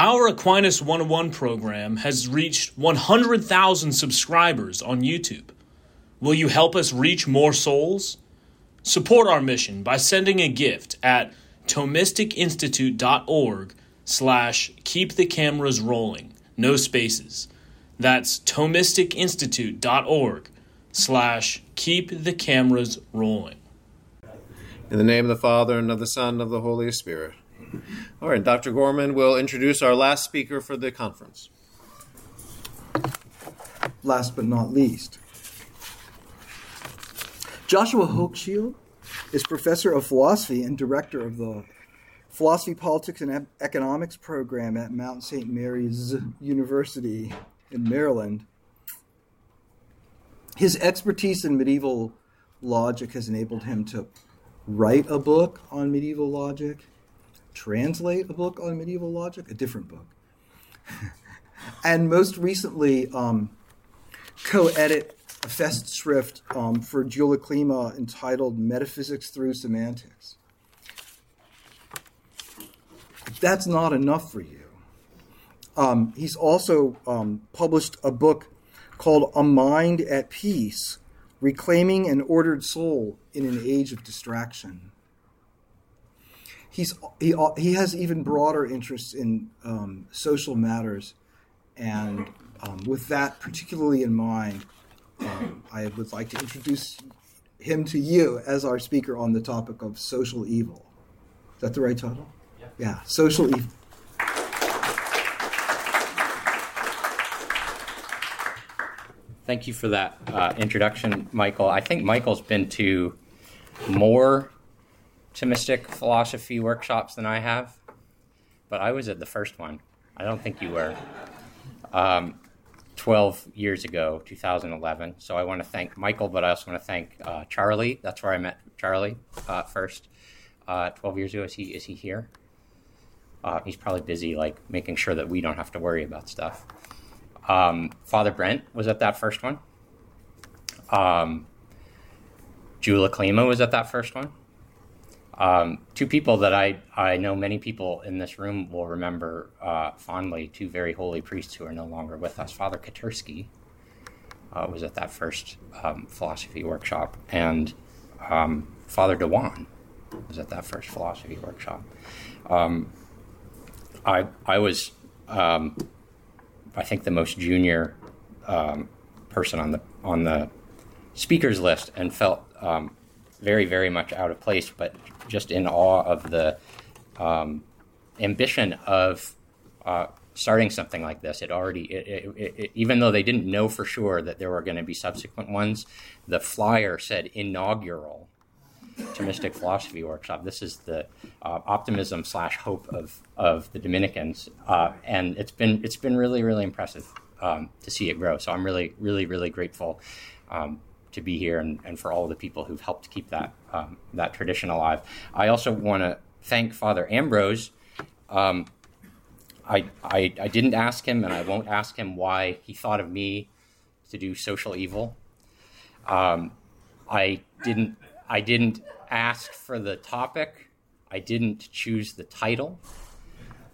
Our Aquinas 101 program has reached 100,000 subscribers on YouTube. Will you help us reach more souls? Support our mission by sending a gift at thomisticinstitute.org slash keep the cameras rolling, no spaces. That's thomisticinstitute.org slash keep the cameras rolling. In the name of the Father, and of the Son, and of the Holy Spirit. All right, Dr. Gorman will introduce our last speaker for the conference. Last but not least, Joshua Hochschild is professor of philosophy and director of the Philosophy, Politics, and Economics program at Mount St. Mary's University in Maryland. His expertise in medieval logic has enabled him to write a book on medieval logic translate a book on medieval logic, a different book. and most recently, um, co edit a Festschrift um, for Gyula Klima entitled Metaphysics Through Semantics. That's not enough for you. Um, he's also um, published a book called A Mind at Peace Reclaiming an Ordered Soul in an Age of Distraction he's he he has even broader interests in um, social matters, and um, with that particularly in mind, um, I would like to introduce him to you as our speaker on the topic of social evil. Is that the right title? Yeah. Yeah, social evil. Thank you for that uh, introduction, Michael. I think Michael's been to more Thomistic philosophy workshops than I have, but I was at the first one. I don't think you were. Um, 12 years ago, 2011. So I want to thank Michael, but I also want to thank uh, Charlie. That's where I met Charlie uh, first. Uh, 12 years ago, is he is he here? Uh, he's probably busy, like making sure that we don't have to worry about stuff. Um, Father Brent was at that first one. Um, Gyula Klima was at that first one. Um, two people that I, I know many people in this room will remember uh, fondly, two very holy priests who are no longer with us. Father Koterski uh, was at that first um, philosophy workshop, and um, Father Dewan was at that first philosophy workshop. Um, I, I was, um, I think, the most junior um, person on the, on the speakers list and felt very, very much out of place, but just in awe of the um, ambition of uh, starting something like this. It already, it, it, it, even though they didn't know for sure that there were going to be subsequent ones, the flyer said inaugural Thomistic philosophy workshop. This is the uh, optimism slash hope of of the Dominicans, uh, and it's been it's been really really impressive um, to see it grow. So I'm really really really grateful. Um, to be here and, and for all the people who've helped keep that um, that tradition alive. I also want to thank Father Ambrose. Um, I, I, I didn't ask him, and I won't ask him why he thought of me to do social evil. Um, I didn't I didn't ask for the topic. I didn't choose the title.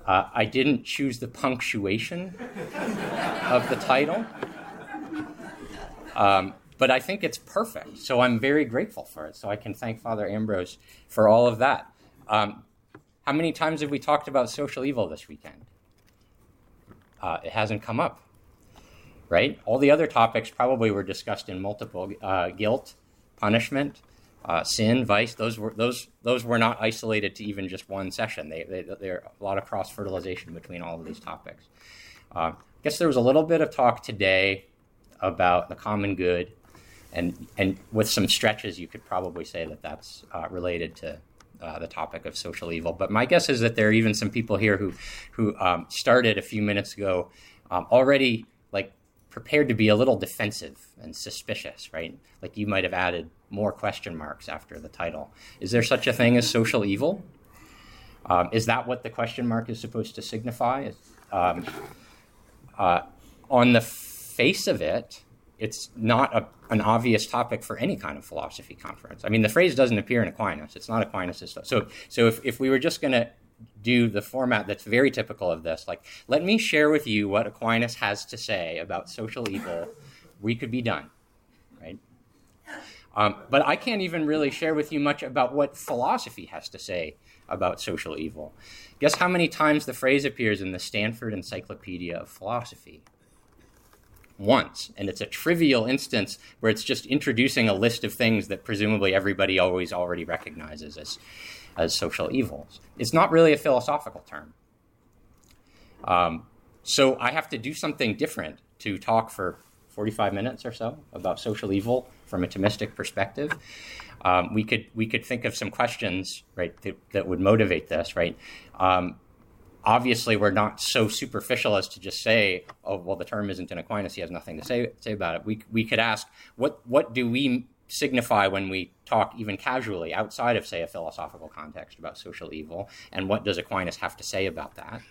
Uh, I didn't choose the punctuation of the title. Um, but I think it's perfect. So I'm very grateful for it. So I can thank Father Ambrose for all of that. Um, how many times have we talked about social evil this weekend? Uh, it hasn't come up, right? All the other topics probably were discussed in multiple uh, guilt, punishment, uh, sin, vice. Those were those those were not isolated to even just one session. They they there a lot of cross fertilization between all of these topics. Uh, I guess there was a little bit of talk today about the common good and and with some stretches, you could probably say that that's uh, related to uh, the topic of social evil. But my guess is that there are even some people here who who um, started a few minutes ago um, already like prepared to be a little defensive and suspicious, right? Like you might have added more question marks after the title. Is there such a thing as social evil? Um, is that what the question mark is supposed to signify? Um, uh, on the face of it, it's not a, an obvious topic for any kind of philosophy conference. I mean, the phrase doesn't appear in Aquinas. It's not Aquinas' stuff. So, so if, if we were just going to do the format that's very typical of this, like, let me share with you what Aquinas has to say about social evil, we could be done, right? Um, but I can't even really share with you much about what philosophy has to say about social evil. Guess how many times the phrase appears in the Stanford Encyclopedia of Philosophy? Once. And it's a trivial instance where it's just introducing a list of things that presumably everybody always already recognizes as, as social evils. It's not really a philosophical term. Um, so I have to do something different to talk for 45 minutes or so about social evil from a Thomistic perspective um, we could we could think of some questions right that, that would motivate this right um, obviously we're not so superficial as to just say oh well the term isn't in aquinas. He has nothing to say say about it. We, we could ask what what do we signify when we talk even casually outside of say a philosophical context about social evil? And what does aquinas have to say about that?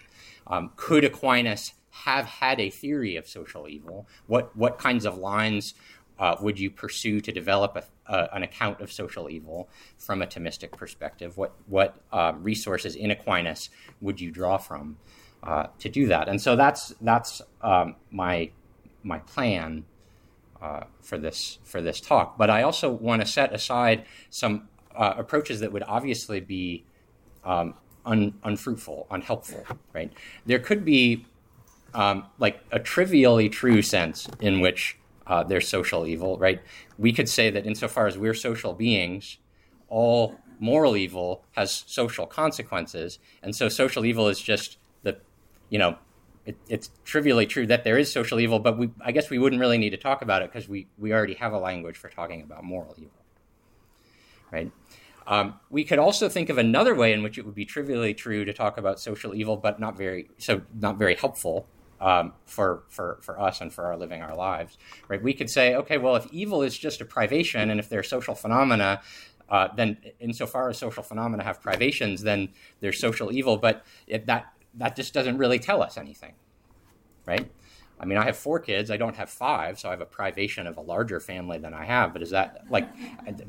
Um, could aquinas have had a theory of social evil? What what kinds of lines uh, would you pursue to develop a, uh, an account of social evil from a Thomistic perspective? What what uh, resources in Aquinas would you draw from uh, to do that? And so that's that's um, my my plan uh, for this for this talk. But I also want to set aside some uh, approaches that would obviously be um, un, unfruitful, unhelpful. Right? There could be um, like a trivially true sense in which uh, their social evil, right? We could say that insofar as we're social beings, all moral evil has social consequences, and so social evil is just the, you know, it, it's trivially true that there is social evil, but we, I guess we wouldn't really need to talk about it because we, we already have a language for talking about moral evil, right? Um, we could also think of another way in which it would be trivially true to talk about social evil, but not very so not very helpful, um, for, for, for us and for our living our lives, right? We could say, okay, well, if evil is just a privation and if they're social phenomena, uh, then insofar as social phenomena have privations, then they're social evil, but it, that, that just doesn't really tell us anything, right? I mean, I have four kids. I don't have five, so I have a privation of a larger family than I have. But is that like,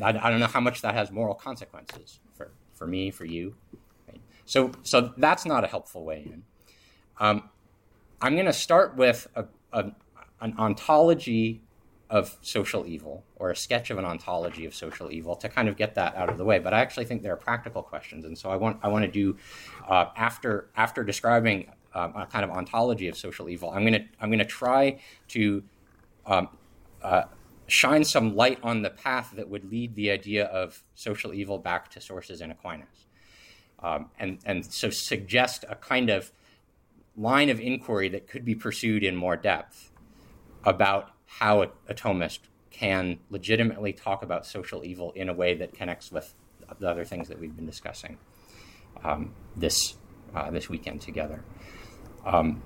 I, I don't know how much that has moral consequences for, for me, for you. Right? So, so that's not a helpful way in. Um, I'm going to start with a, a, an ontology of social evil or a sketch of an ontology of social evil to kind of get that out of the way. But I actually think there are practical questions, and so I want I want to do uh, after after describing um, a kind of ontology of social evil. I'm going to I'm to try to um, uh, shine some light on the path that would lead the idea of social evil back to sources in Aquinas, um, and and so suggest a kind of line of inquiry that could be pursued in more depth about how a, a Thomist can legitimately talk about social evil in a way that connects with the other things that we've been discussing um, this uh, this weekend together. Um,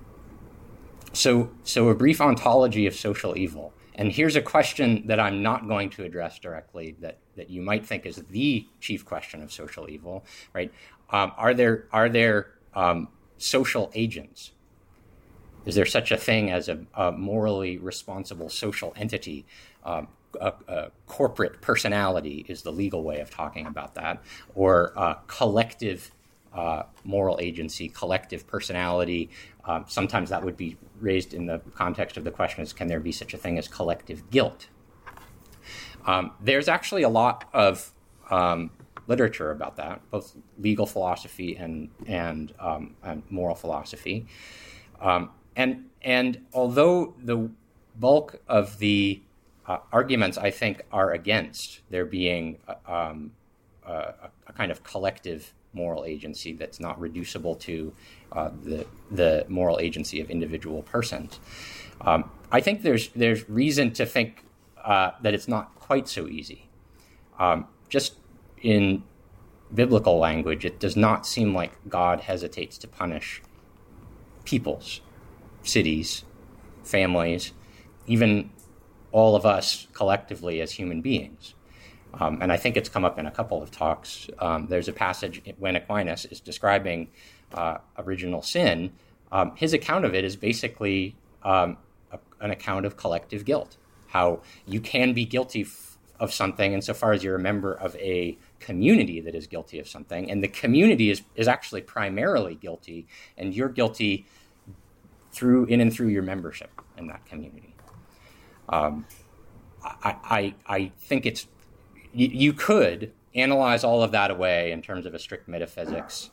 so, so a brief ontology of social evil. And here's a question that I'm not going to address directly that, that you might think is the chief question of social evil, right? Um, are there are there um, social agents? Is there such a thing as a, a morally responsible social entity? Um, a, a, corporate personality is the legal way of talking about that, or collective uh, moral agency, collective personality. Um, sometimes that would be raised in the context of the question: Is can there be such a thing as collective guilt? Um, there's actually a lot of um, literature about that, both legal philosophy and and, um, and moral philosophy. Um, and and although the bulk of the uh, arguments I think are against there being uh, um, a, a, kind of collective moral agency that's not reducible to uh, the the moral agency of individual persons. Um, I think there's there's reason to think uh, that it's not quite so easy. Um, just in biblical language, it does not seem like God hesitates to punish peoples, cities, families, even all of us collectively as human beings. Um, and I think it's come up in a couple of talks. Um, there's a passage when Aquinas is describing uh, original sin. Um, his account of it is basically um, a, an account of collective guilt. How you can be guilty f- of something insofar as you're a member of a community that is guilty of something, and the community is, is actually primarily guilty, and you're guilty through in and through your membership in that community. Um, I, I, I think it's you, could analyze all of that away in terms of a strict metaphysics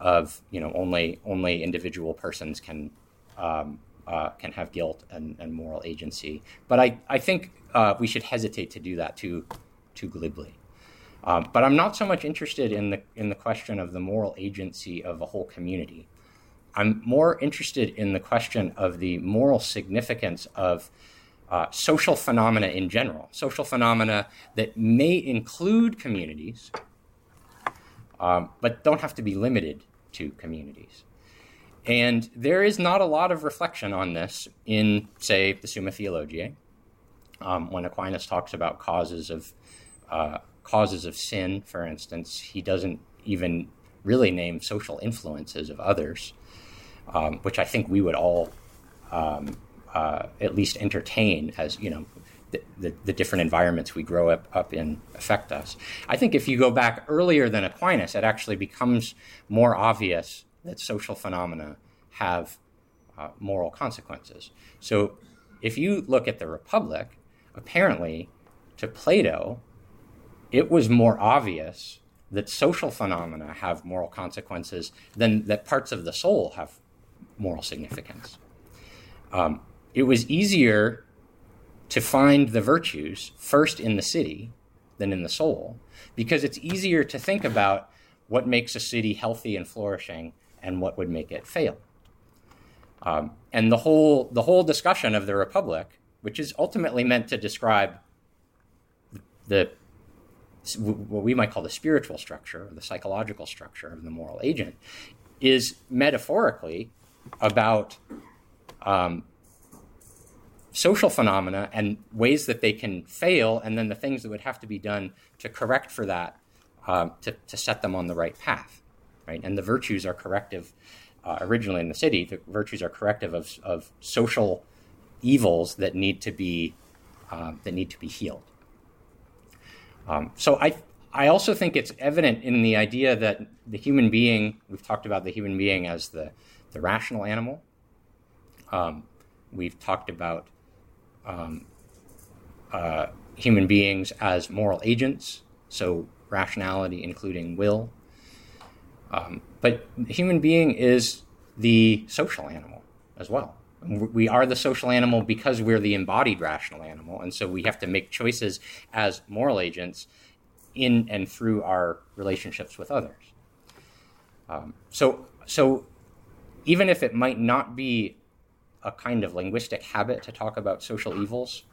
of you know only only individual persons can um, uh, can have guilt and, and, moral agency. But I, I think uh, we should hesitate to do that too too glibly. Um, but I'm not so much interested in the in the question of the moral agency of a whole community. I'm more interested in the question of the moral significance of uh, social phenomena in general, social phenomena that may include communities, um, but don't have to be limited to communities. And there is not a lot of reflection on this in, say, the Summa Theologiae, um, when Aquinas talks about causes of uh, causes of sin, for instance. He doesn't even really name social influences of others, um, which I think we would all um, uh, at least entertain as you know the, the, the, different environments we grow up, up in affect us. I think if you go back earlier than Aquinas, it actually becomes more obvious that social phenomena have uh, moral consequences. So if you look at the Republic, apparently to Plato, it was more obvious that social phenomena have moral consequences than that parts of the soul have moral significance. Um, it was easier to find the virtues first in the city than in the soul because it's easier to think about what makes a city healthy and flourishing and what would make it fail. Um, and the whole the whole discussion of the republic, which is ultimately meant to describe the what we might call the spiritual structure or the psychological structure of the moral agent, is metaphorically about um, social phenomena and ways that they can fail, and then the things that would have to be done to correct for that, um, to, to set them on the right path. Right? And the virtues are corrective. Uh, originally in the city, the virtues are corrective of, of social evils that need to be um, that need to be healed. Um, so I I also think it's evident in the idea that the human being we've talked about the human being as the the rational animal. Um, we've talked about um, uh, human beings as moral agents, so rationality including will. Um, but the human being is the social animal as well. We are the social animal because we're the embodied rational animal, and so we have to make choices as moral agents in and through our relationships with others. Um, so, so even if it might not be a kind of linguistic habit to talk about social evils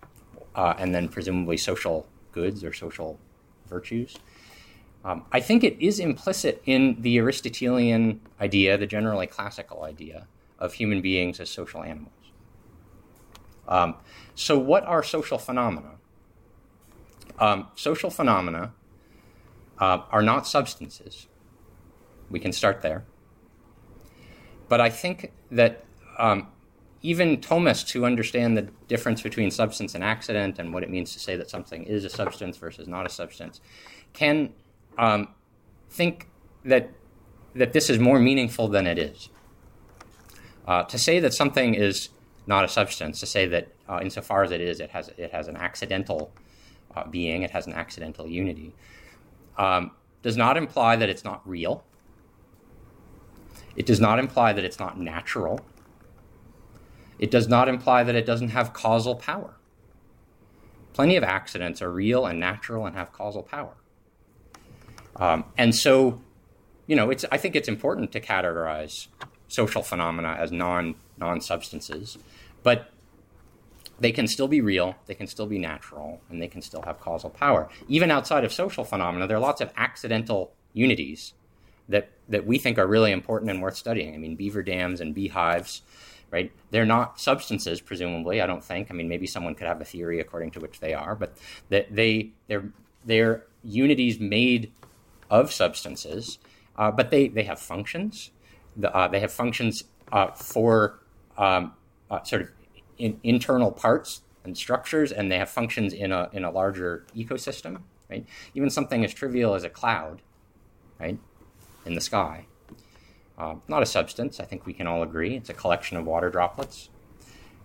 uh, and then presumably social goods or social virtues. Um, I think it is implicit in the Aristotelian idea, the generally classical idea, of human beings as social animals. Um, so, what are social phenomena? Um, social phenomena uh, are not substances. We can start there. But I think that um, even Thomists who understand the difference between substance and accident and what it means to say that something is a substance versus not a substance can um, think that that this is more meaningful than it is. Uh, to say that something is not a substance, to say that uh, insofar as it is, it has it has an accidental uh, being, it has an accidental unity, um, does not imply that it's not real. It does not imply that it's not natural it does not imply that it doesn't have causal power. Plenty of accidents are real and natural and have causal power. Um, and so, you know, it's, I think it's important to categorize social phenomena as non non substances, but they can still be real, they can still be natural, and they can still have causal power. Even outside of social phenomena, there are lots of accidental unities that, that we think are really important and worth studying. I mean, beaver dams and beehives right? They're not substances, presumably. I don't think. I mean, maybe someone could have a theory according to which they are, but that they they're they're unities made of substances, uh, but they they have functions. The, uh, they have functions uh, for um, uh, sort of in, internal parts and structures, and they have functions in a in a larger ecosystem. Right? Even something as trivial as a cloud, right, in the sky uh, not a substance, I think we can all agree. It's a collection of water droplets.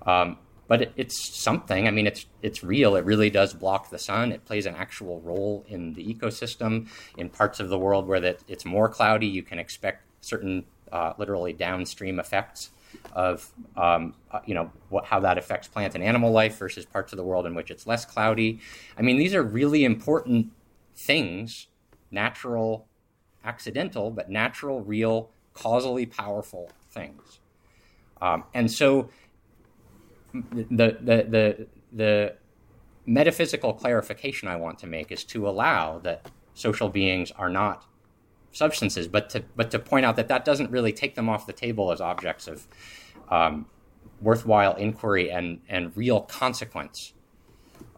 Um, but it, it's something. I mean, it's it's real. It really does block the sun. It plays an actual role in the ecosystem. In parts of the world where that it's more cloudy, you can expect certain uh, literally downstream effects of um, uh, you know what, how that affects plant and animal life versus parts of the world in which it's less cloudy. I mean, these are really important things, natural, accidental, but natural, real causally powerful things. Um, and so the, the, the, the metaphysical clarification I want to make is to allow that social beings are not substances, but to, but to point out that that doesn't really take them off the table as objects of um, worthwhile inquiry and, and real consequence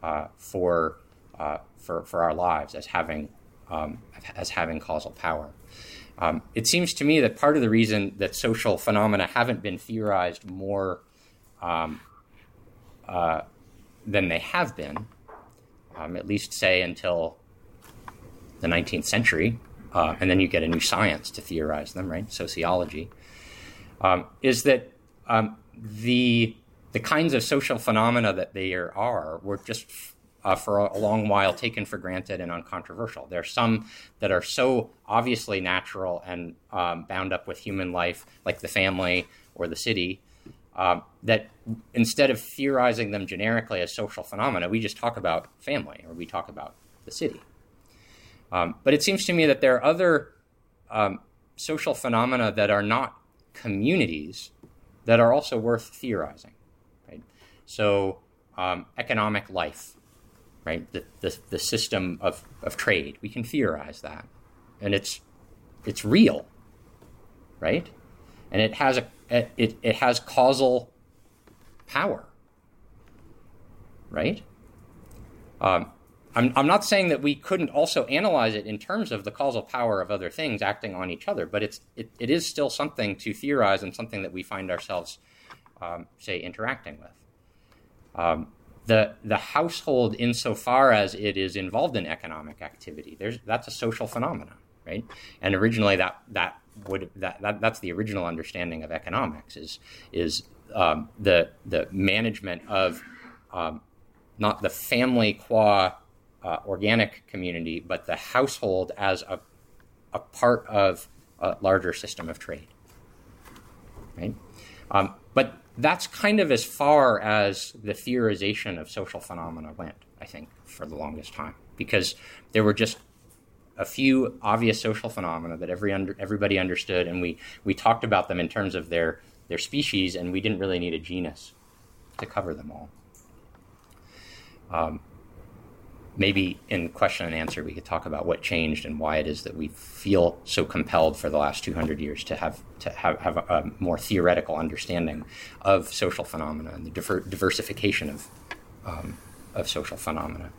uh, for, uh, for, for our lives as having, um, as having causal power. Um, it seems to me that part of the reason that social phenomena haven't been theorized more um, uh, than they have been, um, at least say until the 19th century, uh, and then you get a new science to theorize them, right? Sociology, um, is that um, the the kinds of social phenomena that they are were just uh, for a long while taken for granted and uncontroversial. There are some that are so obviously natural and um, bound up with human life, like the family or the city, um, that instead of theorizing them generically as social phenomena, we just talk about family or we talk about the city. Um, but it seems to me that there are other um, social phenomena that are not communities that are also worth theorizing. Right? So, um, economic life right? The, the, the system of, of trade. We can theorize that. And it's, it's real, right? And it has, a, it, it has causal power, right? Um, I'm, I'm not saying that we couldn't also analyze it in terms of the causal power of other things acting on each other, but it's, it, it is still something to theorize and something that we find ourselves, um, say, interacting with. Um, the the household insofar as it is involved in economic activity there's that's a social phenomenon right and originally that that would that, that that's the original understanding of economics is is um, the the management of um, not the family qua uh, organic community but the household as a a part of a larger system of trade right um, but that's kind of as far as the theorization of social phenomena went, I think, for the longest time, because there were just a few obvious social phenomena that every under, everybody understood, and we, we talked about them in terms of their, their species, and we didn't really need a genus to cover them all. Um, maybe in question and answer we could talk about what changed and why it is that we feel so compelled for the last 200 years to have to have, have a, more theoretical understanding of social phenomena and the diver, diversification of um, of social phenomena.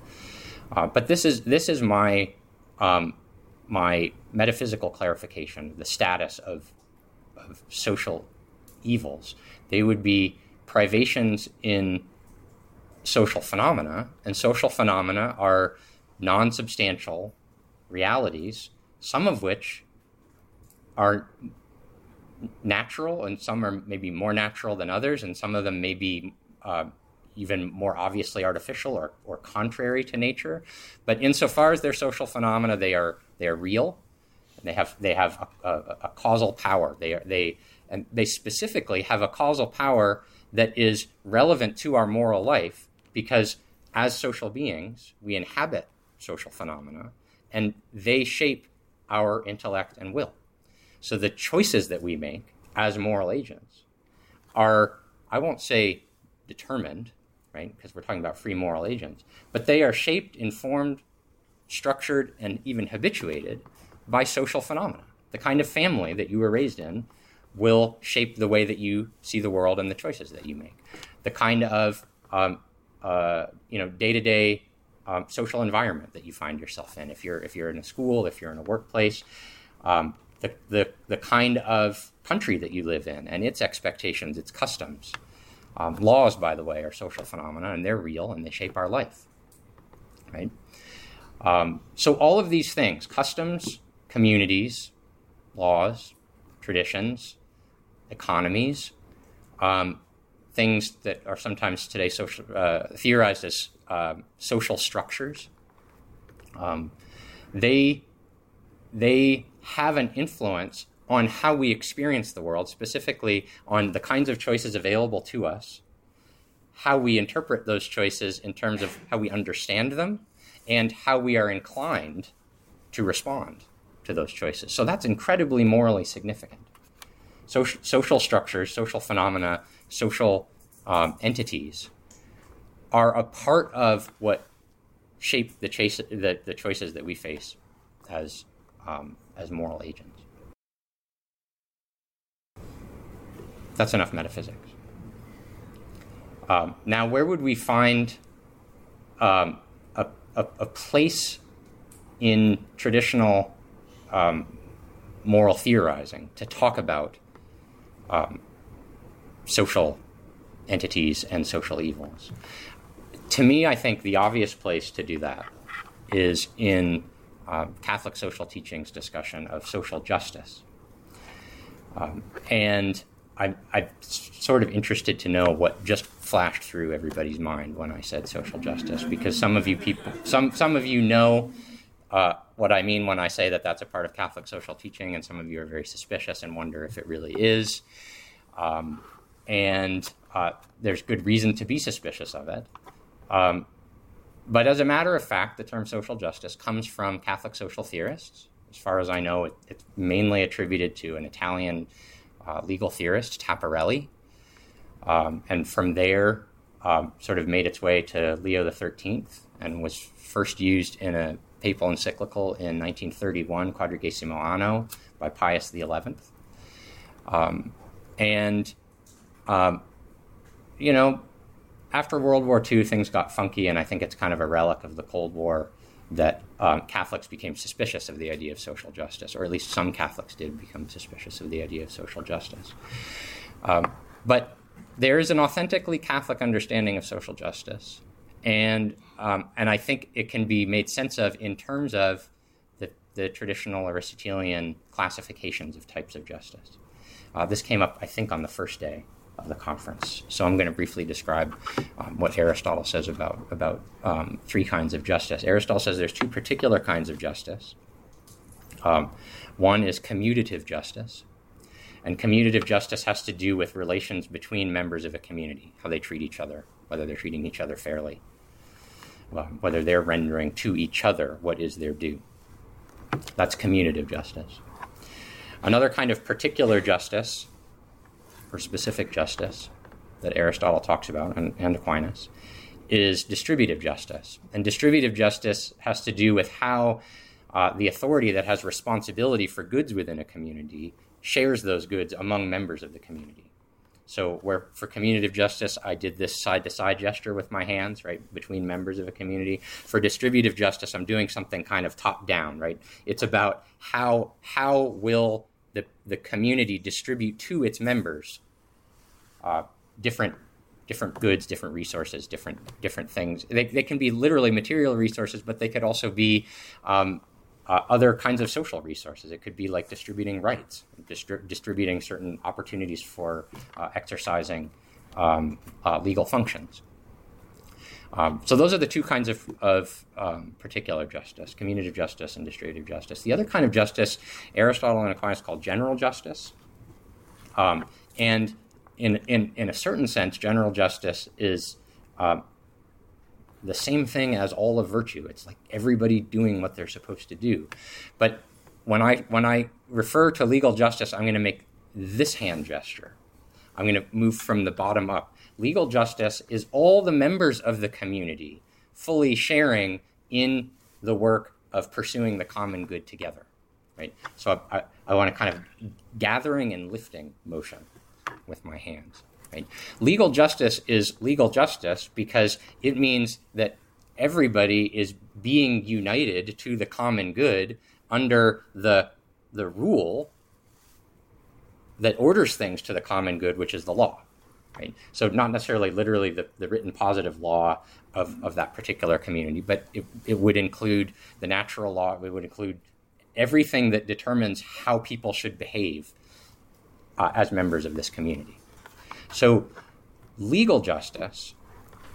Uh, but this is this is my um, my metaphysical clarification the status of of social evils. They would be privations in social phenomena, and social phenomena are non substantial realities, some of which are natural, and some are maybe more natural than others, and some of them may be uh, even more obviously artificial or, or contrary to nature. But insofar as they're social phenomena, they are they are real. They have they have a, a, a causal power. They are they and they specifically have a causal power that is relevant to our moral life because as social beings, we inhabit social phenomena and they shape our intellect and will. So the choices that we make as moral agents are, I won't say determined, right, because we're talking about free moral agents, but they are shaped, informed, structured, and even habituated by social phenomena. The kind of family that you were raised in will shape the way that you see the world and the choices that you make. The kind of um, uh, you know day to day social environment that you find yourself in. If you're if you're in a school, if you're in a workplace, um, the, the the kind of country that you live in and its expectations, its customs. Um, laws, by the way, are social phenomena and they're real and they shape our life. Right? Um, so, all of these things customs, communities, laws, traditions, economies, um, things that are sometimes today social, uh, theorized as uh, social structures, um, they, they have an influence on how we experience the world, specifically on the kinds of choices available to us, how we interpret those choices in terms of how we understand them, and how we are inclined to respond to those choices. So that's incredibly morally significant. Social, social structures, social phenomena, social um, entities are a part of what shape the, chase, the, the choices that we face as, um, as moral agents. That's enough metaphysics. Um, now, where would we find um, a, a, a, place in traditional um, moral theorizing to talk about um, social entities and social evils? To me, I think the obvious place to do that is in um, Catholic social teachings discussion of social justice. Um, and I, I'm sort of interested to know what just flashed through everybody's mind when I said social justice, because some of you people, some some of you know uh, what I mean when I say that that's a part of Catholic social teaching, and some of you are very suspicious and wonder if it really is. Um, and uh, there's good reason to be suspicious of it. Um, but as a matter of fact, the term social justice comes from Catholic social theorists. As far as I know, it, it's mainly attributed to an Italian uh, legal theorist, Taparelli. Um, and from there, um, sort of made its way to Leo XIII and was first used in a papal encyclical in 1931, Quadragesimo Anno, by Pius XI. Um, and, um, you know, after World War II, things got funky, and I think it's kind of a relic of the Cold War that um, Catholics became suspicious of the idea of social justice, or at least some Catholics did become suspicious of the idea of social justice. Um, but there is an authentically Catholic understanding of social justice, and um, and I think it can be made sense of in terms of the, the traditional Aristotelian classifications of types of justice. Uh, this came up, I think, on the first day of the conference. So I'm going to briefly describe um, what Aristotle says about about um, three kinds of justice. Aristotle says there's two particular kinds of justice. Um, one is commutative justice, and commutative justice has to do with relations between members of a community, how they treat each other, whether they're treating each other fairly, um, whether they're rendering to each other what is their due. That's commutative justice. Another kind of particular justice or specific justice that Aristotle talks about and, and Aquinas is distributive justice. And distributive justice has to do with how uh, the authority that has responsibility for goods within a community shares those goods among members of the community. So, where for commutative justice, I did this side to side gesture with my hands, right, between members of a community. For distributive justice, I'm doing something kind of top down, right? It's about how, how will the, the community distribute to its members uh, different different goods, different resources, different different things. They, they can be literally material resources, but they could also be um, uh, other kinds of social resources. It could be like distributing rights, distri- distributing certain opportunities for uh, exercising um, uh, legal functions. Um, so those are the two kinds of, of um, particular justice, commutative justice and distributive justice. The other kind of justice, Aristotle and Aquinas called general justice. Um, and in, in, in a certain sense, general justice is um, the same thing as all of virtue. It's like everybody doing what they're supposed to do. But when I, when I refer to legal justice, I'm going to make this hand gesture. I'm going to move from the bottom up. Legal justice is all the members of the community fully sharing in the work of pursuing the common good together. Right? So I, I want to kind of gathering and lifting motion with my hands. Right? Legal justice is legal justice because it means that everybody is being united to the common good under the the rule that orders things to the common good, which is the law. Right? So not necessarily literally the, the written positive law of, of that particular community, but it, it would include the natural law, it would include everything that determines how people should behave uh, as members of this community. So legal justice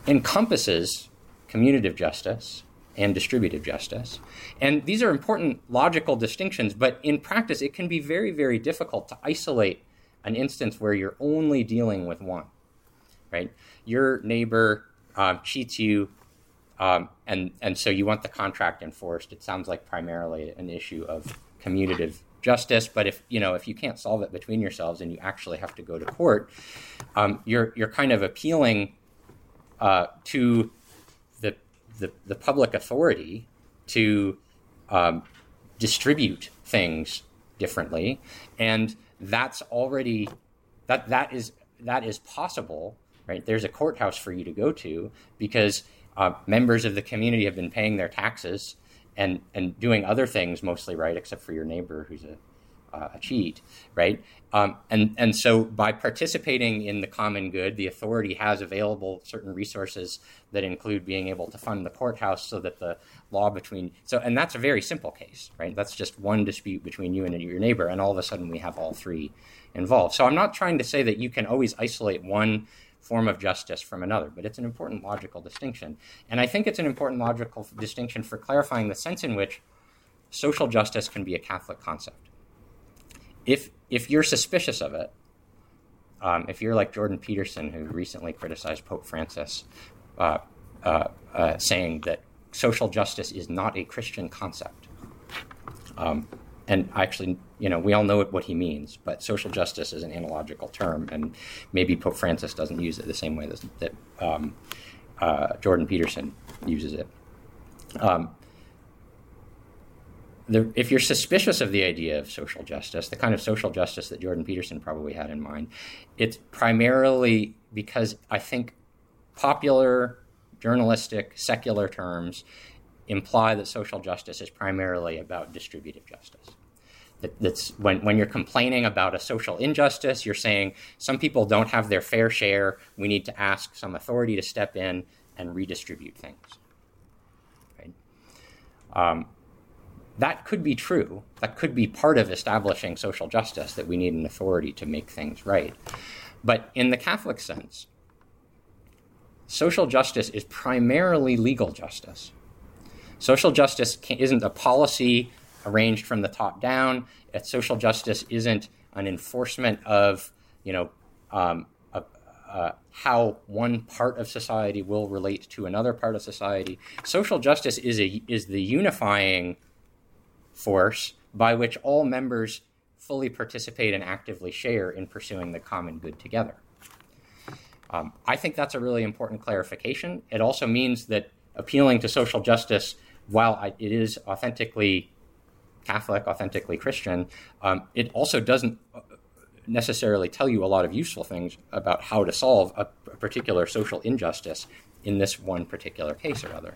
encompasses commutative justice and distributive justice. And these are important logical distinctions, but in practice, it can be very, very difficult to isolate an instance where you're only dealing with one, right? Your neighbor um, cheats you, um, and, and so you want the contract enforced. It sounds like primarily an issue of commutative justice, but if you know if you can't solve it between yourselves and you actually have to go to court, um, you're you're kind of appealing uh, to the, the, the public authority to um, distribute things differently, and that's already that that is that is possible, right? There's a courthouse for you to go to because uh, members of the community have been paying their taxes and and doing other things mostly right, except for your neighbor who's a uh, cheat, right? Um, and and so by participating in the common good, the authority has available certain resources that include being able to fund the courthouse so that the law between so and that's a very simple case, right? That's just one dispute between you and your neighbor, and all of a sudden we have all three involved. So I'm not trying to say that you can always isolate one form of justice from another, but it's an important logical distinction. And I think it's an important logical distinction for clarifying the sense in which social justice can be a Catholic concept. If, if you're suspicious of it, um, if you're like Jordan Peterson, who recently criticized Pope Francis, uh, uh, uh, saying that social justice is not a Christian concept, um, and actually, you know, we all know what he means, but social justice is an analogical term, and maybe Pope Francis doesn't use it the same way that, that um, uh, Jordan Peterson uses it. Um, the, if you're suspicious of the idea of social justice, the kind of social justice that Jordan Peterson probably had in mind, it's primarily because I think popular, journalistic, secular terms imply that social justice is primarily about distributive justice. That, that's when, when you're complaining about a social injustice, you're saying some people don't have their fair share. We need to ask some authority to step in and redistribute things. Right? Um, that could be true. That could be part of establishing social justice, that we need an authority to make things right. But in the Catholic sense, social justice is primarily legal justice. Social justice isn't a policy arranged from the top down. Social justice isn't an enforcement of, you know, um, uh, how one part of society will relate to another part of society. Social justice is a is the unifying force by which all members fully participate and actively share in pursuing the common good together. Um, I think that's a really important clarification. It also means that appealing to social justice while it is authentically Catholic, authentically Christian, um, it also doesn't uh, necessarily tell you a lot of useful things about how to solve a, a particular social injustice in this one particular case or other.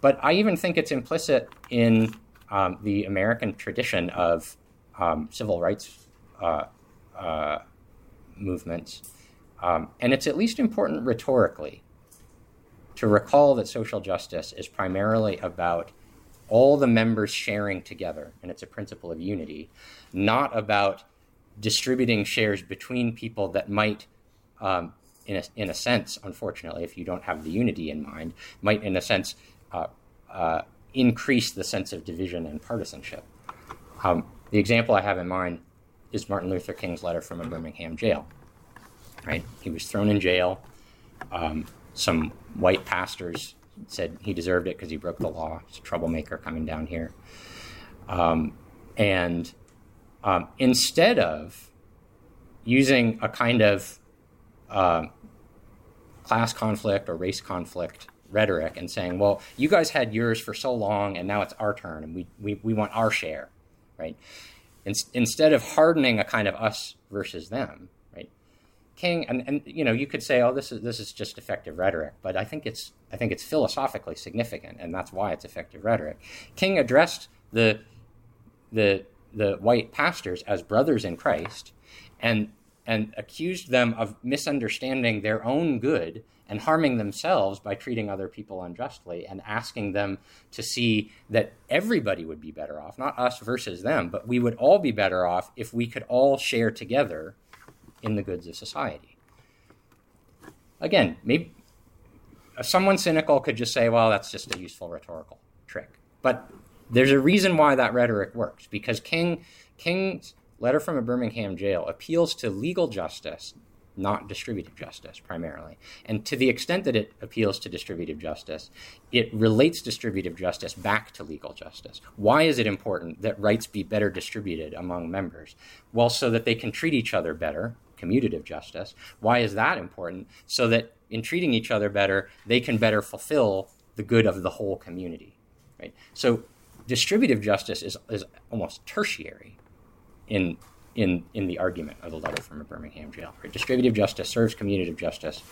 But I even think it's implicit in um, the American tradition of um, civil rights uh, uh, movements. Um, and it's at least important rhetorically to recall that social justice is primarily about all the members sharing together, and it's a principle of unity, not about distributing shares between people that might, um, in, a, in a sense, unfortunately, if you don't have the unity in mind, might, in a sense, uh, uh, increase the sense of division and partisanship. Um, the example I have in mind is Martin Luther King's letter from a Birmingham jail. Right, he was thrown in jail. Um, some white pastors said he deserved it because he broke the law. He's a troublemaker coming down here. Um, and um, instead of using a kind of uh, class conflict or race conflict rhetoric and saying, well, you guys had yours for so long and now it's our turn and we, we, we want our share, right? in, instead of hardening a kind of us versus them, right? King and, and you know you could say, oh, this is this is just effective rhetoric, but I think it's I think it's philosophically significant, and that's why it's effective rhetoric. King addressed the the the white pastors as brothers in Christ, and and accused them of misunderstanding their own good and harming themselves by treating other people unjustly and asking them to see that everybody would be better off, not us versus them, but we would all be better off if we could all share together in the goods of society. Again, maybe someone cynical could just say, well, that's just a useful rhetorical trick. But there's a reason why that rhetoric works because King King's letter from a Birmingham jail appeals to legal justice, not distributive justice primarily. And to the extent that it appeals to distributive justice, it relates distributive justice back to legal justice. Why is it important that rights be better distributed among members? Well, so that they can treat each other better, commutative justice. Why is that important? So that in treating each other better, they can better fulfill the good of the whole community. Right? So distributive justice is, is almost tertiary in in in the argument of the letter from a Birmingham jail. Right? Distributive justice serves commutative justice,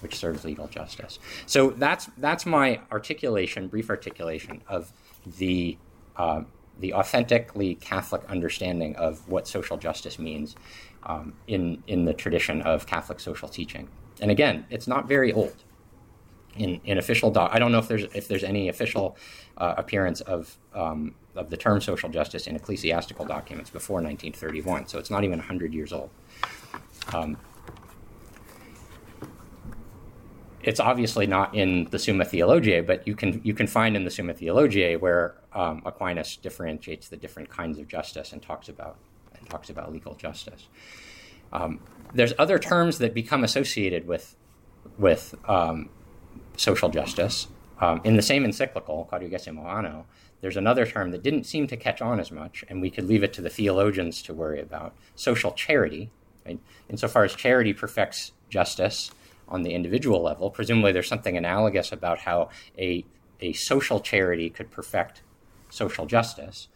which serves legal justice. So that's that's my articulation, brief articulation of the uh, the authentically Catholic understanding of what social justice means um, in in the tradition of Catholic social teaching. And again, it's not very old. In, in official doc, I don't know if there's if there's any official uh, appearance of um, of the term social justice in ecclesiastical documents before 1931, so it's not even 100 years old. Um, it's obviously not in the Summa Theologiae, but you can you can find in the Summa Theologiae where um, Aquinas differentiates the different kinds of justice and talks about and talks about legal justice. Um, there's other terms that become associated with with um, social justice. Um, in the same encyclical, Quadragesimo Anno, there's another term that didn't seem to catch on as much, and we could leave it to the theologians to worry about social charity. Right? Insofar as charity perfects justice on the individual level, presumably there's something analogous about how a, a social charity could perfect social justice.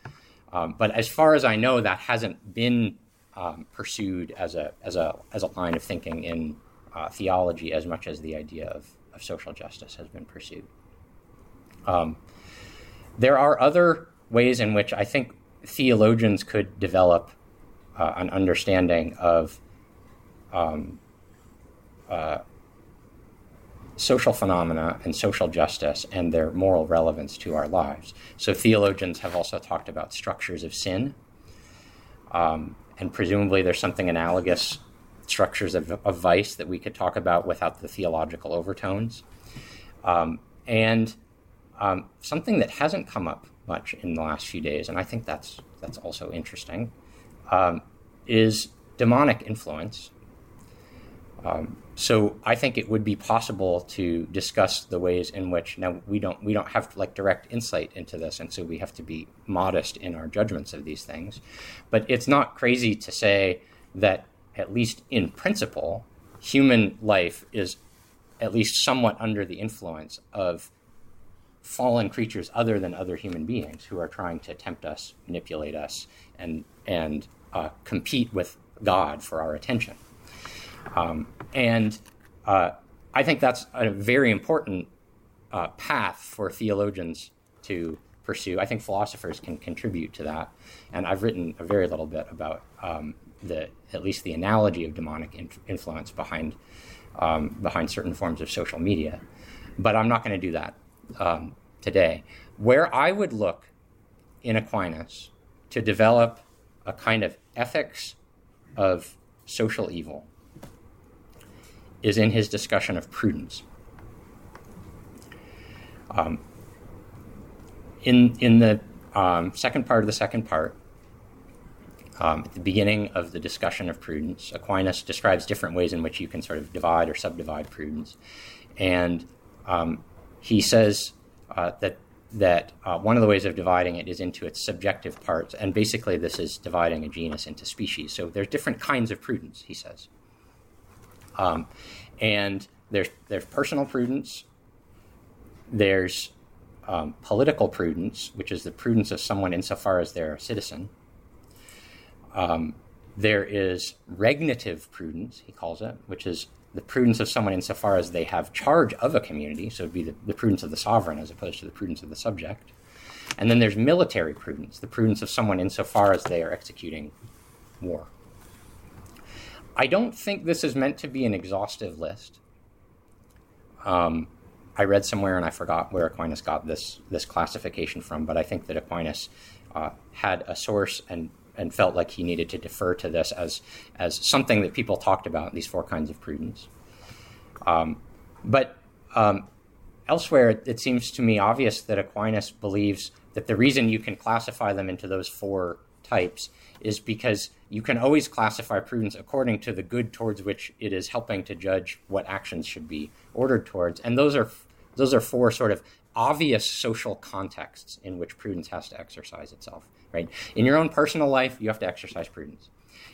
Um, but as far as I know, that hasn't been um, pursued as a, as, a, as a line of thinking in uh, theology as much as the idea of, of social justice has been pursued. Um, there are other ways in which I think theologians could develop uh, an understanding of um, uh, social phenomena and social justice and their moral relevance to our lives. So, theologians have also talked about structures of sin, um, and presumably there's something analogous structures of, of, vice that we could talk about without the theological overtones. Um, and um, something that hasn't come up much in the last few days, and I think that's that's also interesting, um, is demonic influence. Um, so I think it would be possible to discuss the ways in which now we don't we don't have like direct insight into this, and so we have to be modest in our judgments of these things. But it's not crazy to say that at least in principle, human life is at least somewhat under the influence of fallen creatures other than other human beings who are trying to tempt us, manipulate us, and and uh, compete with God for our attention. Um, and uh, I think that's a very important uh, path for theologians to pursue. I think philosophers can contribute to that, and I've written a very little bit about um, the at least the analogy of demonic in- influence behind um, behind certain forms of social media. But I'm not going to do that um, today. Where I would look in Aquinas to develop a kind of ethics of social evil is in his discussion of prudence. Um, in, in the um, second part of the second part, um, at the beginning of the discussion of prudence, Aquinas describes different ways in which you can sort of divide or subdivide prudence. And um, he says uh, that that uh, one of the ways of dividing it is into its subjective parts, and basically this is dividing a genus into species. So there's different kinds of prudence, he says, um, and there's there's personal prudence, there's um, political prudence, which is the prudence of someone insofar as they're a citizen. Um, there is regnative prudence, he calls it, which is the prudence of someone insofar as they have charge of a community, so it'd be the, the prudence of the sovereign as opposed to the prudence of the subject. And then there's military prudence, the prudence of someone insofar as they are executing war. I don't think this is meant to be an exhaustive list. Um, I read somewhere, and I forgot where Aquinas got this this classification from, but I think that Aquinas uh, had a source and and felt like he needed to defer to this as as something that people talked about these four kinds of prudence. Um, but um, elsewhere, it, it seems to me obvious that Aquinas believes that the reason you can classify them into those four types is because you can always classify prudence according to the good towards which it is helping to judge what actions should be ordered towards, and those are those are four sort of obvious social contexts in which prudence has to exercise itself. Right in your own personal life, you have to exercise prudence.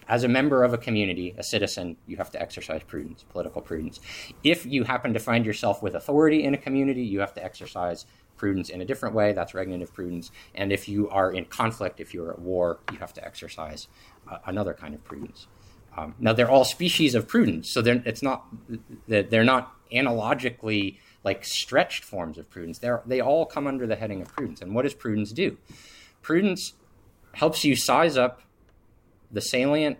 As a member of a community, a citizen, you have to exercise prudence, political prudence. If you happen to find yourself with authority in a community, you have to exercise prudence in a different way. That's regnative prudence. And if you are in conflict, if you're at war, you have to exercise uh, another kind of prudence. Um, now they're all species of prudence, so they're, it's not they're not analogically like stretched forms of prudence. They're, they all come under the heading of prudence. And what does prudence do? Prudence helps you size up the salient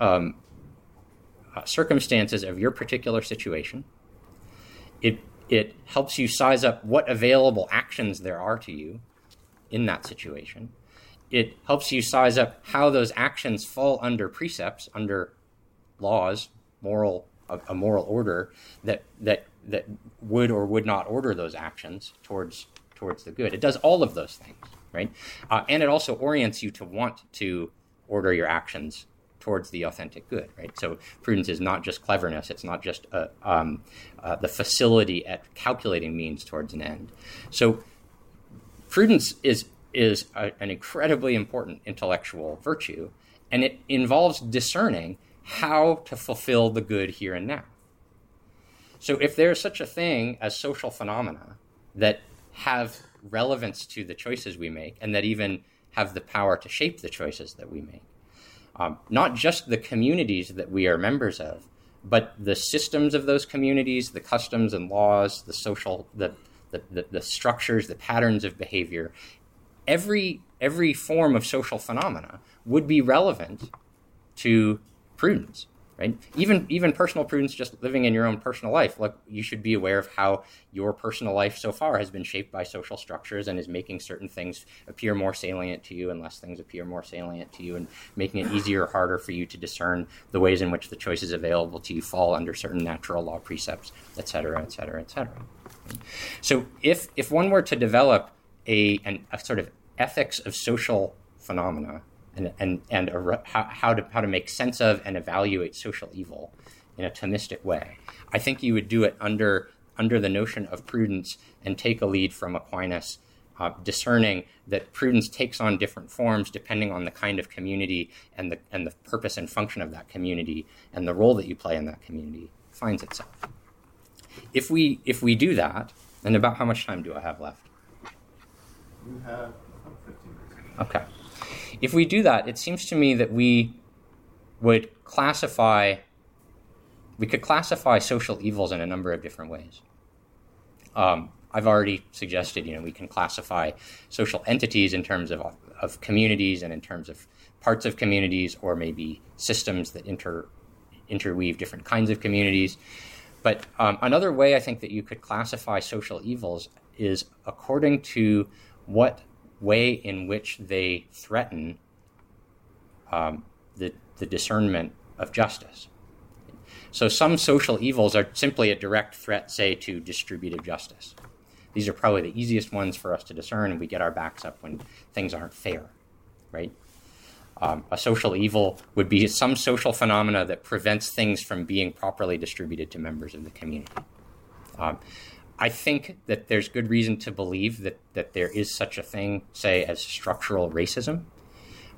um, uh, circumstances of your particular situation. It it helps you size up what available actions there are to you in that situation. It helps you size up how those actions fall under precepts, under laws, moral a, a moral order that that that would or would not order those actions towards towards the good. It does all of those things, right? Uh, and it also orients you to want to order your actions towards the authentic good, right? So prudence is not just cleverness; it's not just uh, um, uh, the facility at calculating means towards an end. So prudence is is a, an incredibly important intellectual virtue, and it involves discerning how to fulfill the good here and now. So if there's such a thing as social phenomena that have relevance to the choices we make, and that even have the power to shape the choices that we make um, not just the communities that we are members of, but the systems of those communities, the customs and laws, the social, the, the, the, the structures, the patterns of behavior. Every, every form of social phenomena would be relevant to prudence right? Even even personal prudence, just living in your own personal life. Like you should be aware of how your personal life so far has been shaped by social structures and is making certain things appear more salient to you and less things appear more salient to you, and making it easier or harder for you to discern the ways in which the choices available to you fall under certain natural law precepts, et cetera, et cetera, et cetera. So if if one were to develop a an, a sort of ethics of social phenomena and and and a, how, how to how to make sense of and evaluate social evil in a Thomistic way. I think you would do it under under the notion of prudence and take a lead from Aquinas, uh, discerning that prudence takes on different forms depending on the kind of community and the and the purpose and function of that community and the role that you play in that community finds itself. If we if we do that, and about how much time do I have left? You have 15 minutes. Okay. If we do that, it seems to me that we would classify, we could classify social evils in a number of different ways. Um, I've already suggested, you know, we can classify social entities in terms of, of communities and in terms of parts of communities or maybe systems that inter, interweave different kinds of communities. But um, another way I think that you could classify social evils is according to what way in which they threaten um, the, the discernment of justice. So some social evils are simply a direct threat, say, to distributive justice. These are probably the easiest ones for us to discern, and we get our backs up when things aren't fair, right? Um, a social evil would be some social phenomena that prevents things from being properly distributed to members of the community. Um, I think that there's good reason to believe that, that there is such a thing, say, as structural racism.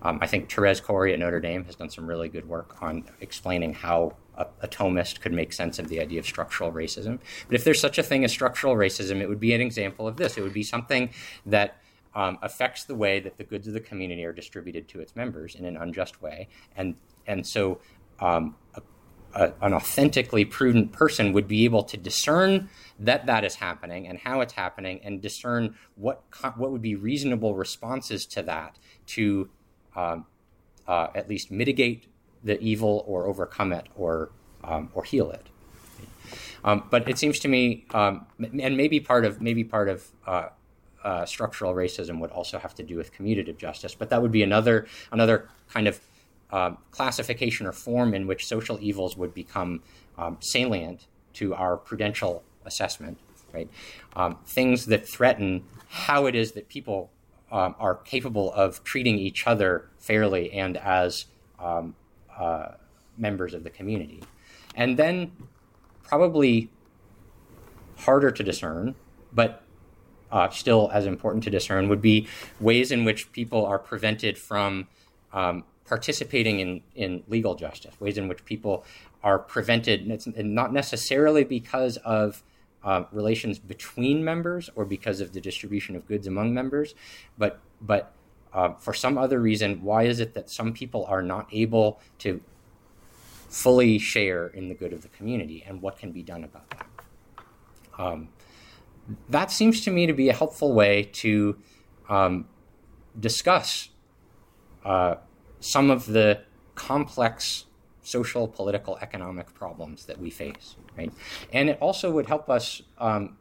Um, I think Thérèse Cory at Notre Dame has done some really good work on explaining how a, a, Thomist could make sense of the idea of structural racism. But if there's such a thing as structural racism, it would be an example of this. It would be something that um, affects the way that the goods of the community are distributed to its members in an unjust way, and and so um, a, a, an authentically prudent person would be able to discern that that is happening and how it's happening, and discern what what would be reasonable responses to that to um, uh, at least mitigate the evil or overcome it or um, or heal it. Um, but it seems to me, um, and maybe part of maybe part of uh, uh, structural racism would also have to do with commutative justice. But that would be another another kind of uh, classification or form in which social evils would become um, salient to our prudential assessment. Right, um, things that threaten how it is that people um, are capable of treating each other fairly and as um, uh, members of the community, and then probably harder to discern, but uh, still as important to discern, would be ways in which people are prevented from um, participating in, in legal justice, ways in which people are prevented, and, and not necessarily because of uh, relations between members or because of the distribution of goods among members, but but uh, for some other reason, why is it that some people are not able to fully share in the good of the community, and what can be done about that? Um, that seems to me to be a helpful way to um, discuss uh, some of the complex social, political, economic problems that we face, right? And it also would help us um,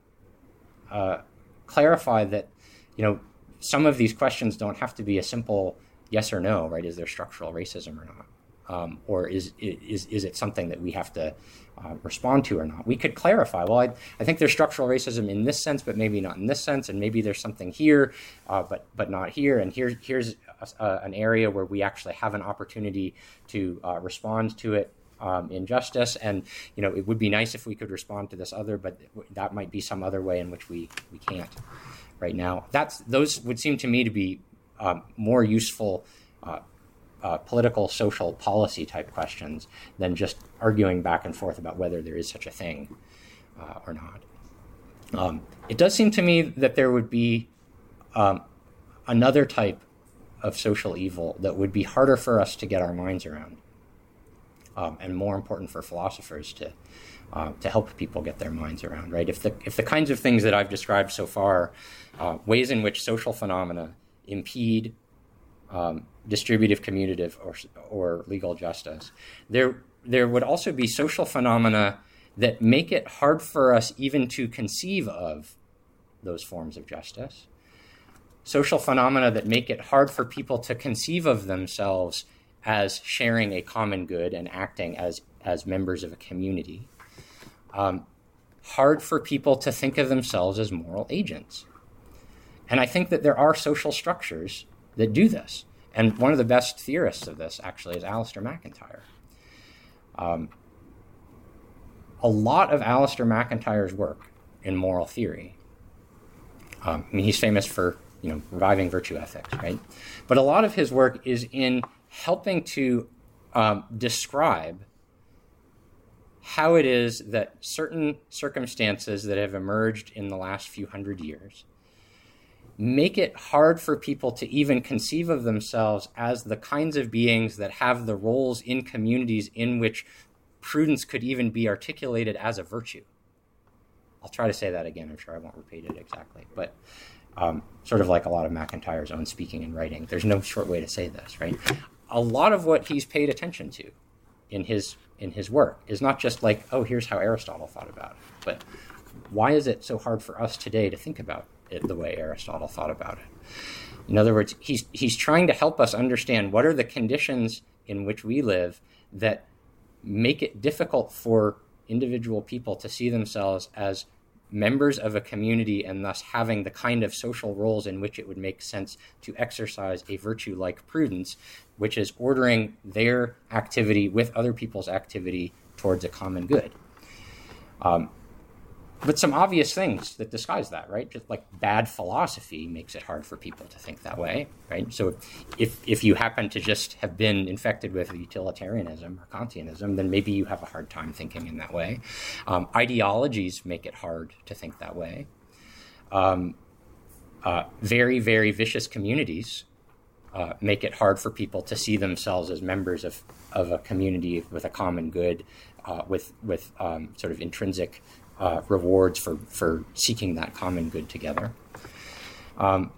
uh, clarify that, you know, some of these questions don't have to be a simple yes or no, right? Is there structural racism or not? Um, or is, is, is it something that we have to uh, respond to or not? We could clarify, well, I, I think there's structural racism in this sense, but maybe not in this sense, and maybe there's something here, uh, but, but not here, and here, here's a, an area where we actually have an opportunity to uh, respond to it um, in justice. And you know, it would be nice if we could respond to this other, but that might be some other way in which we we can't right now. That's those would seem to me to be um, more useful. Uh, uh, political, social, policy type questions than just arguing back and forth about whether there is such a thing uh, or not. Um, it does seem to me that there would be um, another type of social evil that would be harder for us to get our minds around, um, and more important for philosophers to uh, to help people get their minds around. Right? If the if the kinds of things that I've described so far, uh, ways in which social phenomena impede um, distributive, commutative, or or legal justice, there there would also be social phenomena that make it hard for us even to conceive of those forms of justice social phenomena that make it hard for people to conceive of themselves as sharing a common good and acting as, as members of a community. Um, hard for people to think of themselves as moral agents. And I think that there are social structures that do this. And one of the best theorists of this actually is Alasdair MacIntyre. Um, a lot of Alasdair MacIntyre's work in moral theory, um, I mean, he's famous for you know, reviving virtue ethics, right? But a lot of his work is in helping to um, describe how it is that certain circumstances that have emerged in the last few hundred years make it hard for people to even conceive of themselves as the kinds of beings that have the roles in communities in which prudence could even be articulated as a virtue. I'll try to say that again. I'm sure I won't repeat it exactly. But um, sort of like a lot of MacIntyre's own speaking and writing. There's no short way to say this, right? A lot of what he's paid attention to in his in his work is not just like, oh, here's how Aristotle thought about it, but why is it so hard for us today to think about it the way Aristotle thought about it? In other words, he's he's trying to help us understand what are the conditions in which we live that make it difficult for individual people to see themselves as members of a community and thus having the kind of social roles in which it would make sense to exercise a virtue like prudence, which is ordering their activity with other people's activity towards a common good. Um, but some obvious things that disguise that, right? Just like bad philosophy makes it hard for people to think that way, right? So if if you happen to just have been infected with utilitarianism or Kantianism, then maybe you have a hard time thinking in that way. Um, ideologies make it hard to think that way. Um, uh, very, very vicious communities uh, make it hard for people to see themselves as members of, of a community with a common good, uh, with, with um, sort of intrinsic uh, rewards for, for seeking that common good together. Um,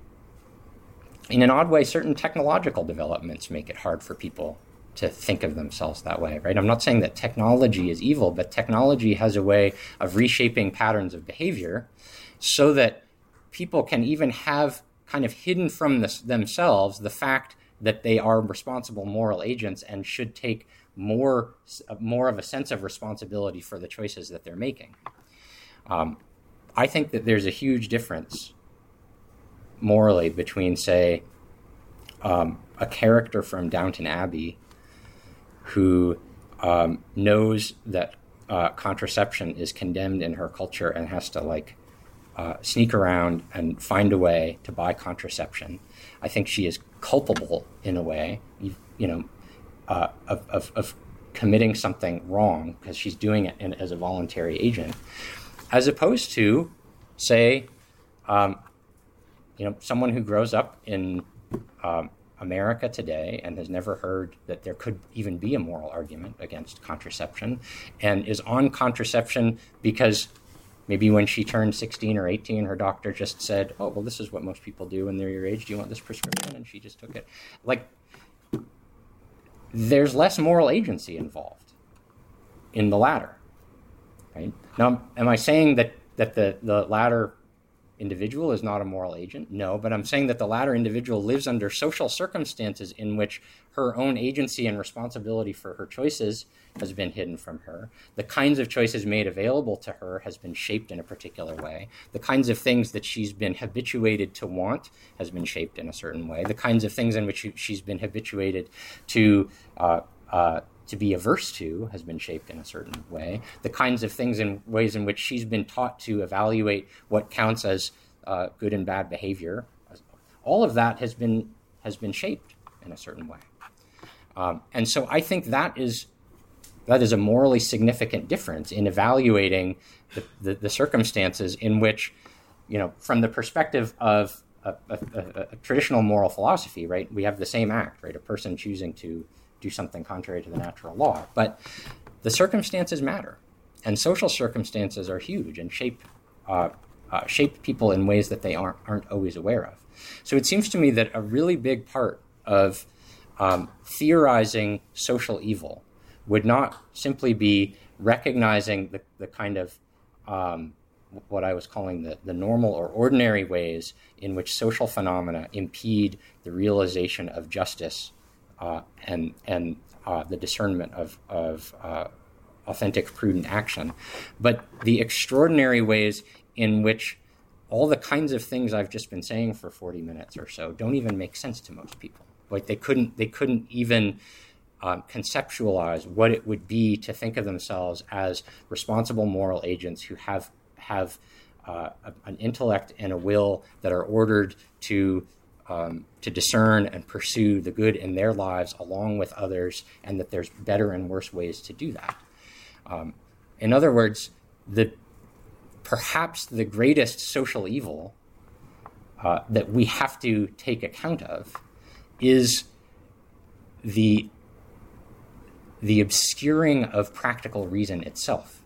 in an odd way, certain technological developments make it hard for people to think of themselves that way, right? I'm not saying that technology is evil, but technology has a way of reshaping patterns of behavior so that people can even have kind of hidden from this, themselves the fact that they are responsible moral agents and should take more, more of a sense of responsibility for the choices that they're making. Um, I think that there's a huge difference morally between, say, um, a character from Downton Abbey who um, knows that uh, contraception is condemned in her culture and has to like uh, sneak around and find a way to buy contraception. I think she is culpable in a way, you, you know, uh, of, of, of, committing something wrong because she's doing it in, as a voluntary agent, as opposed to, say, um, you know, someone who grows up in um, America today and has never heard that there could even be a moral argument against contraception and is on contraception because maybe when she turned 16 or 18 her doctor just said oh well this is what most people do when they're your age. Do you want this prescription? And she just took it. Like there's less moral agency involved in the latter right now am i saying that that the, the latter individual is not a moral agent? No, but I'm saying that the latter individual lives under social circumstances in which her own agency and responsibility for her choices has been hidden from her. The kinds of choices made available to her has been shaped in a particular way. The kinds of things that she's been habituated to want has been shaped in a certain way. The kinds of things in which she's been habituated to uh, uh, to be averse to has been shaped in a certain way. The kinds of things and ways in which she's been taught to evaluate what counts as uh, good and bad behavior, all of that has been has been shaped in a certain way. Um, and so I think that is that is a morally significant difference in evaluating the, the, the circumstances in which, you know, from the perspective of a, a, a, a traditional moral philosophy, right? We have the same act, right? A person choosing to do something contrary to the natural law. But the circumstances matter, and social circumstances are huge and shape uh, uh, shape people in ways that they aren't aren't always aware of. So it seems to me that a really big part of um, theorizing social evil would not simply be recognizing the, the kind of um, what I was calling the, the normal or ordinary ways in which social phenomena impede the realization of justice and and uh, the discernment of of uh, authentic prudent action, but the extraordinary ways in which all the kinds of things I've just been saying for 40 minutes or so don't even make sense to most people. Like they couldn't they couldn't even um, conceptualize what it would be to think of themselves as responsible moral agents who have have uh, an intellect and a will that are ordered to um, to discern and pursue the good in their lives along with others, and that there's better and worse ways to do that. Um, in other words, the perhaps the greatest social evil uh, that we have to take account of is the the obscuring of practical reason itself.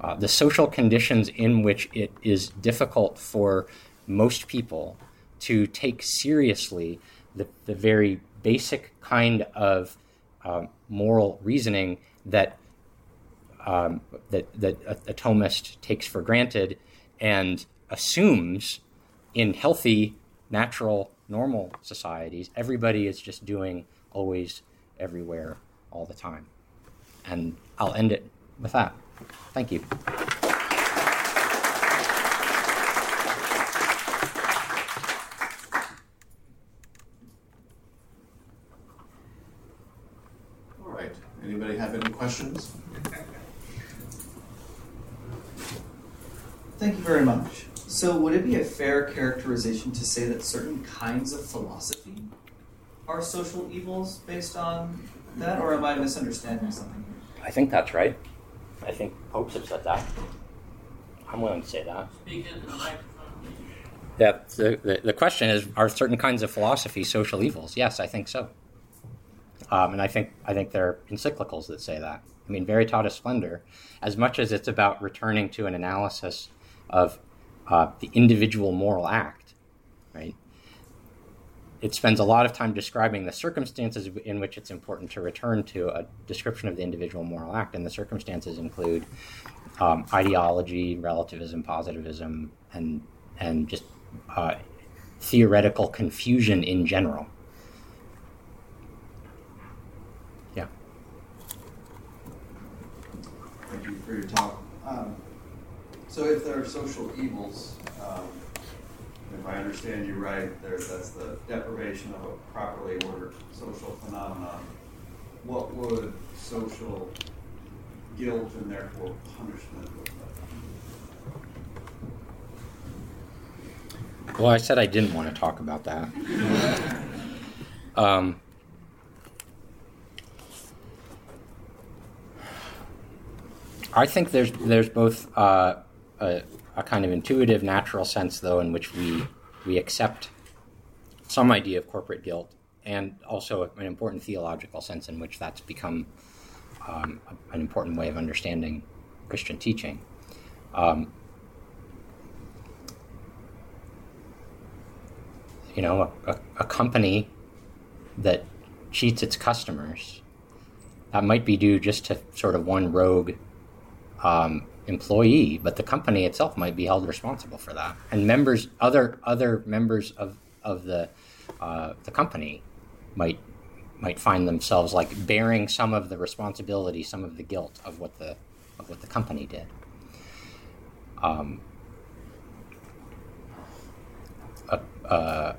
Uh, the social conditions in which it is difficult for most people to take seriously the, the very basic kind of um, moral reasoning that um, that, that a, a Thomist takes for granted and assumes in healthy, natural, normal societies, everybody is just doing always, everywhere, all the time. And I'll end it with that. Thank you. Anybody have any questions? Thank you very much. So, would it be a fair characterization to say that certain kinds of philosophy are social evils based on that, or am I misunderstanding something I think that's right. I think popes have said that. I'm willing to say that. Speak into the microphone. Yeah, the, the, the, question is: Are certain kinds of philosophy social evils? Yes, I think so. Um, and I think I think there are encyclicals that say that. I mean, Veritatis Splendor, as much as it's about returning to an analysis of uh, the individual moral act, right? It spends a lot of time describing the circumstances in which it's important to return to a description of the individual moral act, and the circumstances include um, ideology, relativism, positivism, and and just uh, theoretical confusion in general. Yeah. Thank you for your talk. Um, so, if there are social evils, um, if I understand you right, there, that's the deprivation of a properly ordered social phenomenon. What would social guilt and therefore punishment look like? Well, I said I didn't want to talk about that. um, I think there's there's both uh, a, a, kind of intuitive, natural sense, though, in which we we accept some idea of corporate guilt, and also an important theological sense in which that's become um, an important way of understanding Christian teaching. Um, you know, a, a, a, company that cheats its customers, that might be due just to sort of one rogue um, employee, but the company itself might be held responsible for that. And members, other other members of of the uh, the company, might might find themselves like bearing some of the responsibility, some of the guilt of what the of what the company did. Um, a, uh,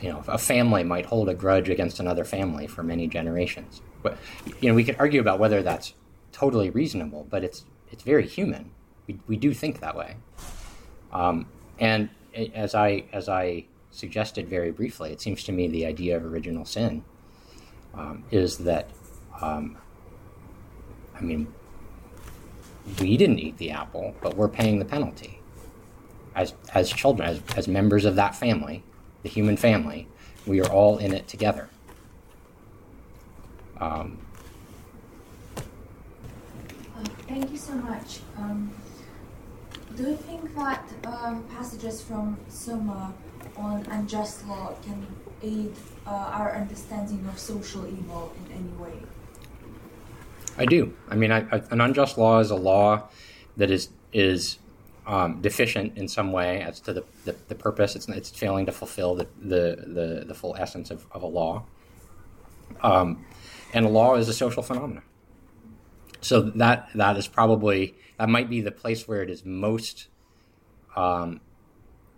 you know, a family might hold a grudge against another family for many generations. But you know, we could argue about whether that's totally reasonable, but it's it's very human. We, we do think that way. Um, and as I as I suggested very briefly, it seems to me the idea of original sin um, is that, um, I mean, we didn't eat the apple, but we're paying the penalty. As, as children, as, as members of that family, the human family, we are all in it together. Um, uh, thank you so much. Um, do you think that uh, passages from Summa on unjust law can aid uh, our understanding of social evil in any way? I do. I mean, I, I, an unjust law is a law that is is um, deficient in some way as to the, the, the, purpose. It's, it's failing to fulfill the, the, the, the full essence of, of a law. Um, and a law is a social phenomenon. So that that is probably that might be the place where it is most um,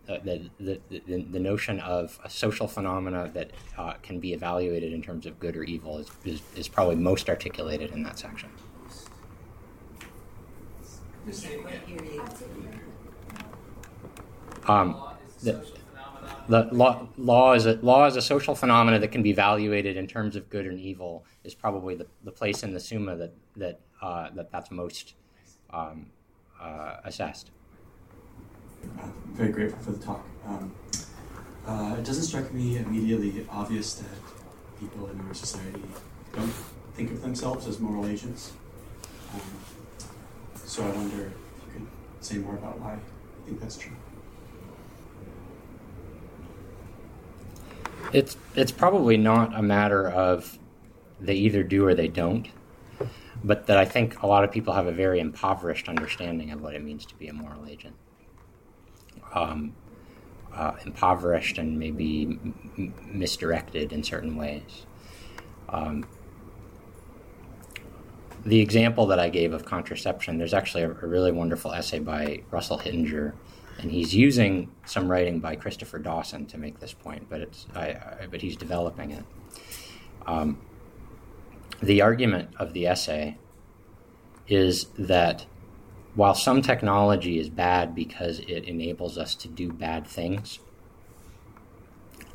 uh, the, the, the, the, notion of a social phenomena that uh, can be evaluated in terms of good or evil is, is, is probably most articulated in that section. Um, the, the law, law, is a, law is a social phenomena that can be evaluated in terms of good and evil is probably the, the place in the Summa that, that, uh, that that's most um, uh, assessed very grateful for the talk. Um, uh, it doesn't strike me immediately obvious that people in our society don't think of themselves as moral agents. Um, so I wonder if you could say more about why you think that's true. It's it's probably not a matter of they either do or they don't, but that I think a lot of people have a very impoverished understanding of what it means to be a moral agent um, uh, impoverished and maybe m- misdirected in certain ways. Um, the example that I gave of contraception, there's actually a, a, really wonderful essay by Russell Hittinger, and he's using some writing by Christopher Dawson to make this point, but it's I, I, but he's developing it. Um, the argument of the essay is that while some technology is bad because it enables us to do bad things,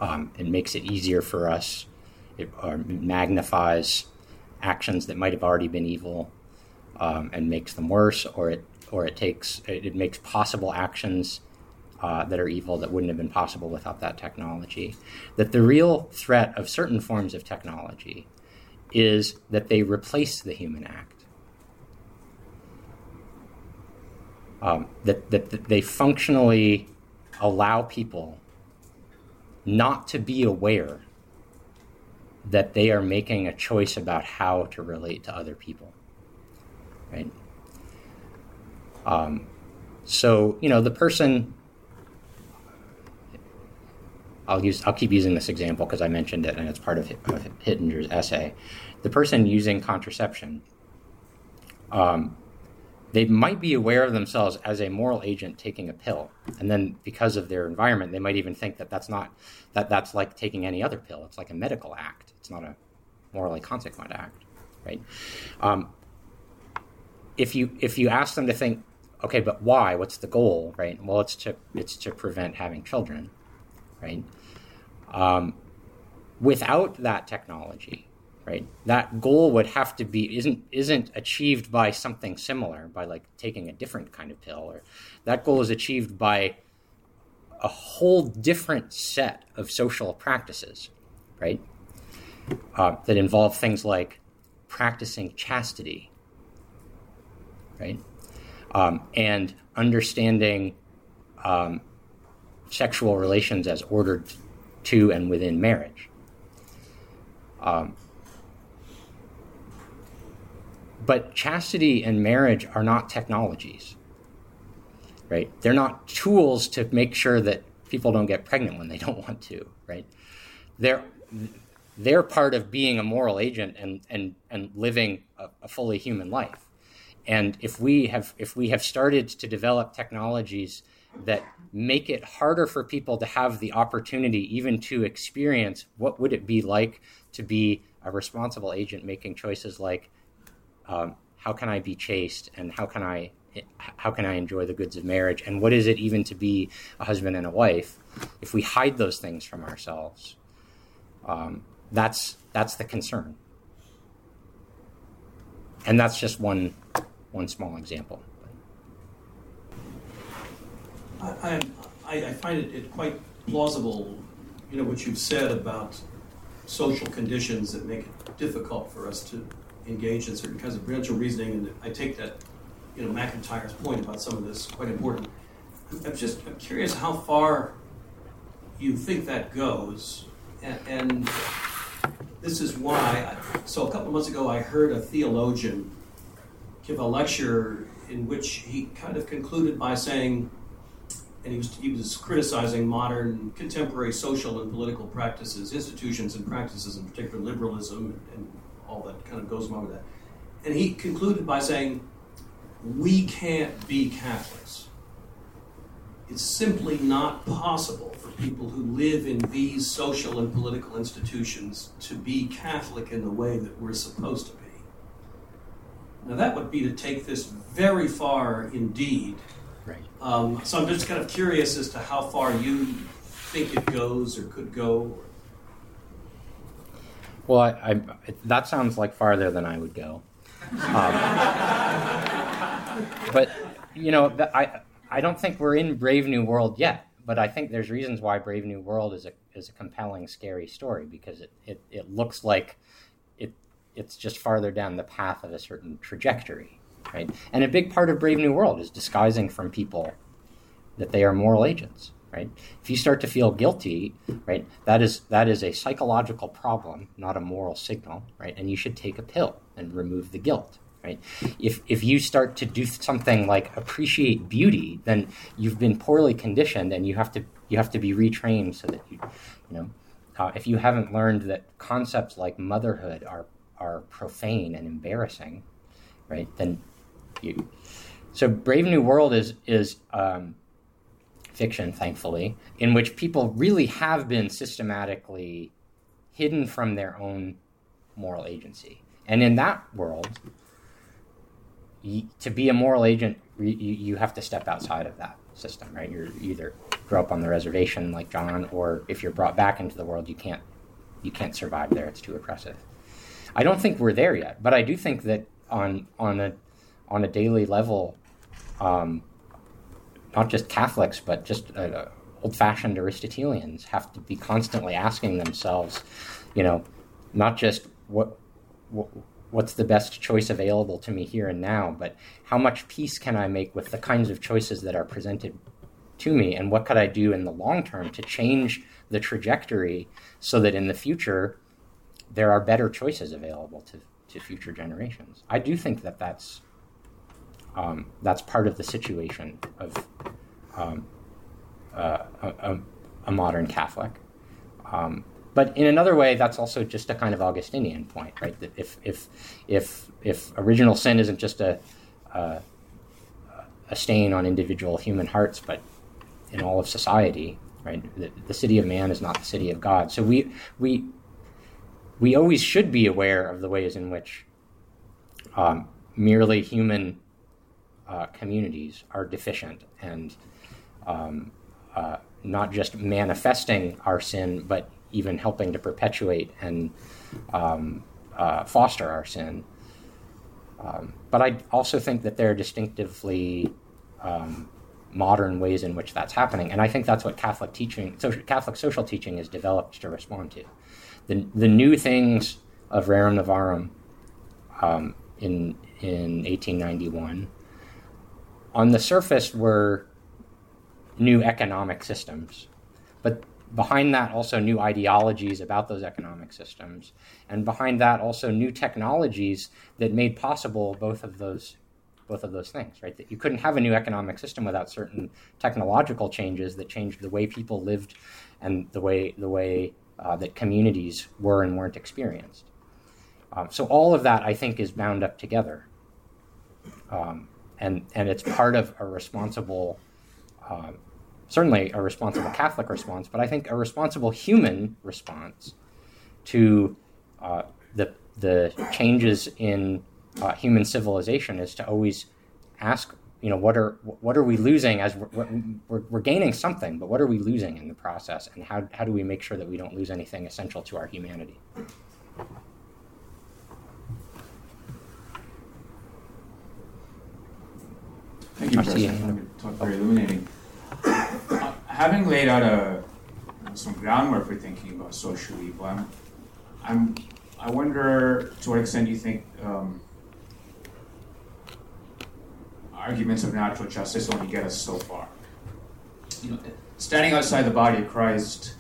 um, it makes it easier for us, it or magnifies actions that might have already been evil um, and makes them worse, or it or it takes it, it makes possible actions uh, that are evil that wouldn't have been possible without that technology. That the real threat of certain forms of technology is that they replace the human act. Um, that, that, that they functionally allow people not to be aware that they are making a choice about how to relate to other people. Right? Um, so, you know, the person I'll use I'll keep using this example because I mentioned it and it's part of, of Hittinger's essay. The person using contraception, um, they might be aware of themselves as a moral agent taking a pill, and then because of their environment, they might even think that that's not that that's like taking any other pill. It's like a medical act. It's not a morally consequent act, right? Um, if you if you ask them to think, okay, but why? What's the goal, right? Well, it's to it's to prevent having children, right? Um, without that technology, right, that goal would have to be isn't isn't achieved by something similar by like taking a different kind of pill, or that goal is achieved by a whole different set of social practices, right, uh, that involve things like practicing chastity, right, um, and understanding um, sexual relations as ordered to and within marriage. Um, but chastity and marriage are not technologies, right? They're not tools to make sure that people don't get pregnant when they don't want to, right? They're they're part of being a moral agent and and and living a, a fully human life. And if we have if we have started to develop technologies that make it harder for people to have the opportunity even to experience what would it be like to be a responsible agent making choices like um, how can i be chaste and how can i how can i enjoy the goods of marriage? And what is it even to be a husband and a wife? If we hide those things from ourselves um, that's that's the concern. And that's just one one small example I, I, I find it, it quite plausible, you know, what you've said about social conditions that make it difficult for us to engage in certain kinds of prudential reasoning. And I take that, you know, MacIntyre's point about some of this quite important. I'm just I'm curious how far you think that goes, and, and this is why. I, so a couple of months ago, I heard a theologian give a lecture in which he kind of concluded by saying and he was, he was criticizing modern contemporary social and political practices, institutions and practices, in particular liberalism and all that kind of goes along with that. And he concluded by saying, We can't be Catholics. It's simply not possible for people who live in these social and political institutions to be Catholic in the way that we're supposed to be. Now, that would be to take this very far indeed Right. Um, so I'm just kind of curious as to how far you think it goes or could go. Well, I, I, that sounds like farther than I would go. Um, but you know, I I don't think we're in Brave New World yet. But I think there's reasons why Brave New World is a is a compelling, scary story because it, it, it looks like it it's just farther down the path of a certain trajectory right? And a big part of Brave New World is disguising from people that they are moral agents, right? If you start to feel guilty, right, that is that is a psychological problem, not a moral signal, right? And you should take a pill and remove the guilt, right? If if you start to do something like appreciate beauty, then you've been poorly conditioned, and you have to you have to be retrained so that you, you know, uh, if you haven't learned that concepts like motherhood are are profane and embarrassing, right? Then you. So Brave New World is is um, fiction, thankfully, in which people really have been systematically hidden from their own moral agency, and in that world, to be a moral agent, you, you have to step outside of that system, right? You're either grow up on the reservation like John, or if you're brought back into the world, you can't you can't survive there. It's too oppressive. I don't think we're there yet, but I do think that on on a on a daily level, um, not just Catholics, but just uh, old-fashioned Aristotelians have to be constantly asking themselves, you know, not just what, what what's the best choice available to me here and now, but how much peace can I make with the kinds of choices that are presented to me, and what could I do in the long term to change the trajectory so that in the future there are better choices available to, to future generations. I do think that that's um, that's part of the situation of um, uh, a, a, modern Catholic. Um, but in another way, that's also just a kind of Augustinian point, right? That if if if if original sin isn't just a a, a stain on individual human hearts, but in all of society, right? The, the city of man is not the city of God. So we we we always should be aware of the ways in which um, merely human uh, communities are deficient and um, uh, not just manifesting our sin, but even helping to perpetuate and um, uh, foster our sin. Um, but I also think that there are distinctively um, modern ways in which that's happening, and I think that's what Catholic teaching, social, Catholic social teaching, is developed to respond to. The the new things of Rerum Novarum um, in in 1891 on the surface were new economic systems, but behind that also new ideologies about those economic systems, and behind that also new technologies that made possible both of those both of those things, right? That you couldn't have a new economic system without certain technological changes that changed the way people lived and the way the way uh, that communities were and weren't experienced. Um, so all of that, I think, is bound up together, um, and and it's part of a responsible, uh, certainly a responsible Catholic response, but I think a responsible human response to uh, the the changes in uh, human civilization is to always ask, you know, what are what are we losing as we're, we're, we're, gaining something, but what are we losing in the process, and how how do we make sure that we don't lose anything essential to our humanity? Thank you, President. Talk very illuminating. Uh, having laid out a some groundwork for thinking about social evil, I'm, I'm I wonder to what extent you think um, arguments of natural justice only get us so far. You know, standing outside the body of Christ,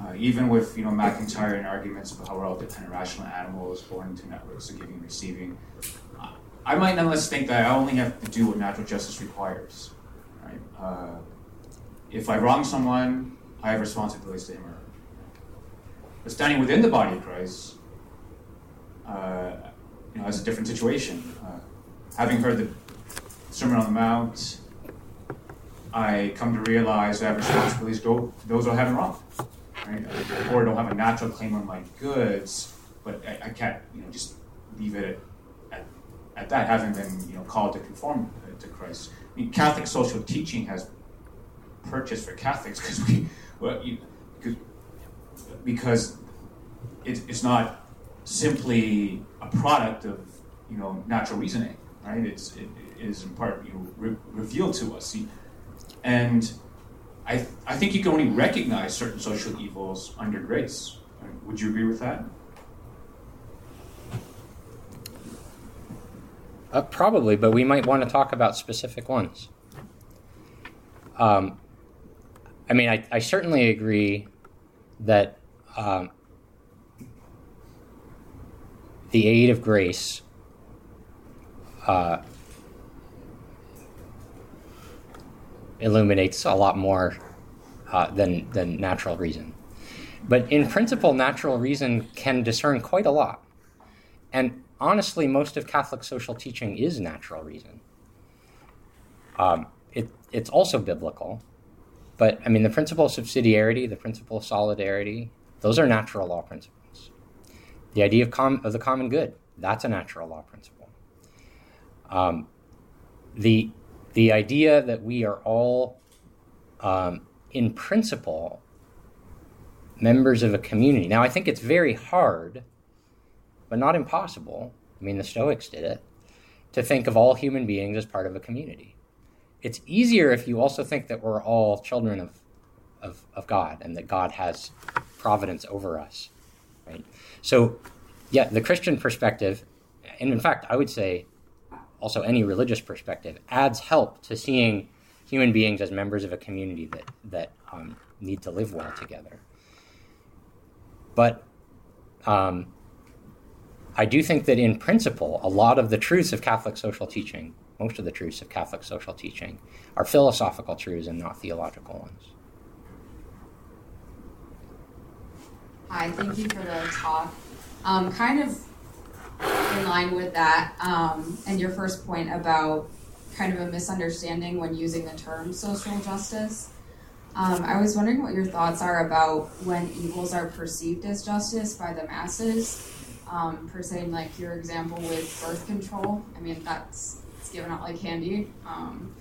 uh, even with you know MacIntyre and arguments about how we're all dependent rational animals born into networks of giving and receiving, I might nonetheless think that I only have to do what natural justice requires. Right? Uh, if I wrong someone, I have responsibilities to him or. But standing within the body of Christ, uh, you know, has a different situation. Uh, having heard the Sermon on the Mount, I come to realize I have responsibilities to those who haven't wrong. Right? Or don't have a natural claim on my goods, but I, I can't, you know, just leave it at that, having been, you know, called to conform to Christ. I mean, Catholic social teaching has purchased for Catholics because we, well, you, because it, it's not simply a product of, you know, natural reasoning, right? It's it, is in part you know, re- revealed to us. And I, I think you can only recognize certain social evils under grace. Would you agree with that? Uh, probably, but we might want to talk about specific ones. Um, I mean, I, I, certainly agree that um, the aid of grace uh, illuminates a lot more uh, than, than natural reason. But in principle, natural reason can discern quite a lot. And honestly, most of Catholic social teaching is natural reason. Um, it, it's also biblical. But I mean, the principle of subsidiarity, the principle of solidarity, those are natural law principles. The idea of, com- of the common good, that's a natural law principle. Um, the the idea that we are all, um, in principle, members of a community. Now, I think it's very hard, but not impossible. I mean, the Stoics did it, to think of all human beings as part of a community. it's easier if you also think that we're all children of, of, of God and that God has providence over us, right? So, yeah, the Christian perspective, and in fact, I would say also any religious perspective, adds help to seeing human beings as members of a community that, that um, need to live well together. But um, I do think that in principle, a lot of the truths of Catholic social teaching, most of the truths of Catholic social teaching, are philosophical truths and not theological ones. Hi, thank you for the talk. Um, kind of in line with that, um, and your first point about kind of a misunderstanding when using the term social justice. Um, I was wondering what your thoughts are about when evils are perceived as justice by the masses. Um, per se, like your example with birth control. I mean, that's it's given out like candy. Um,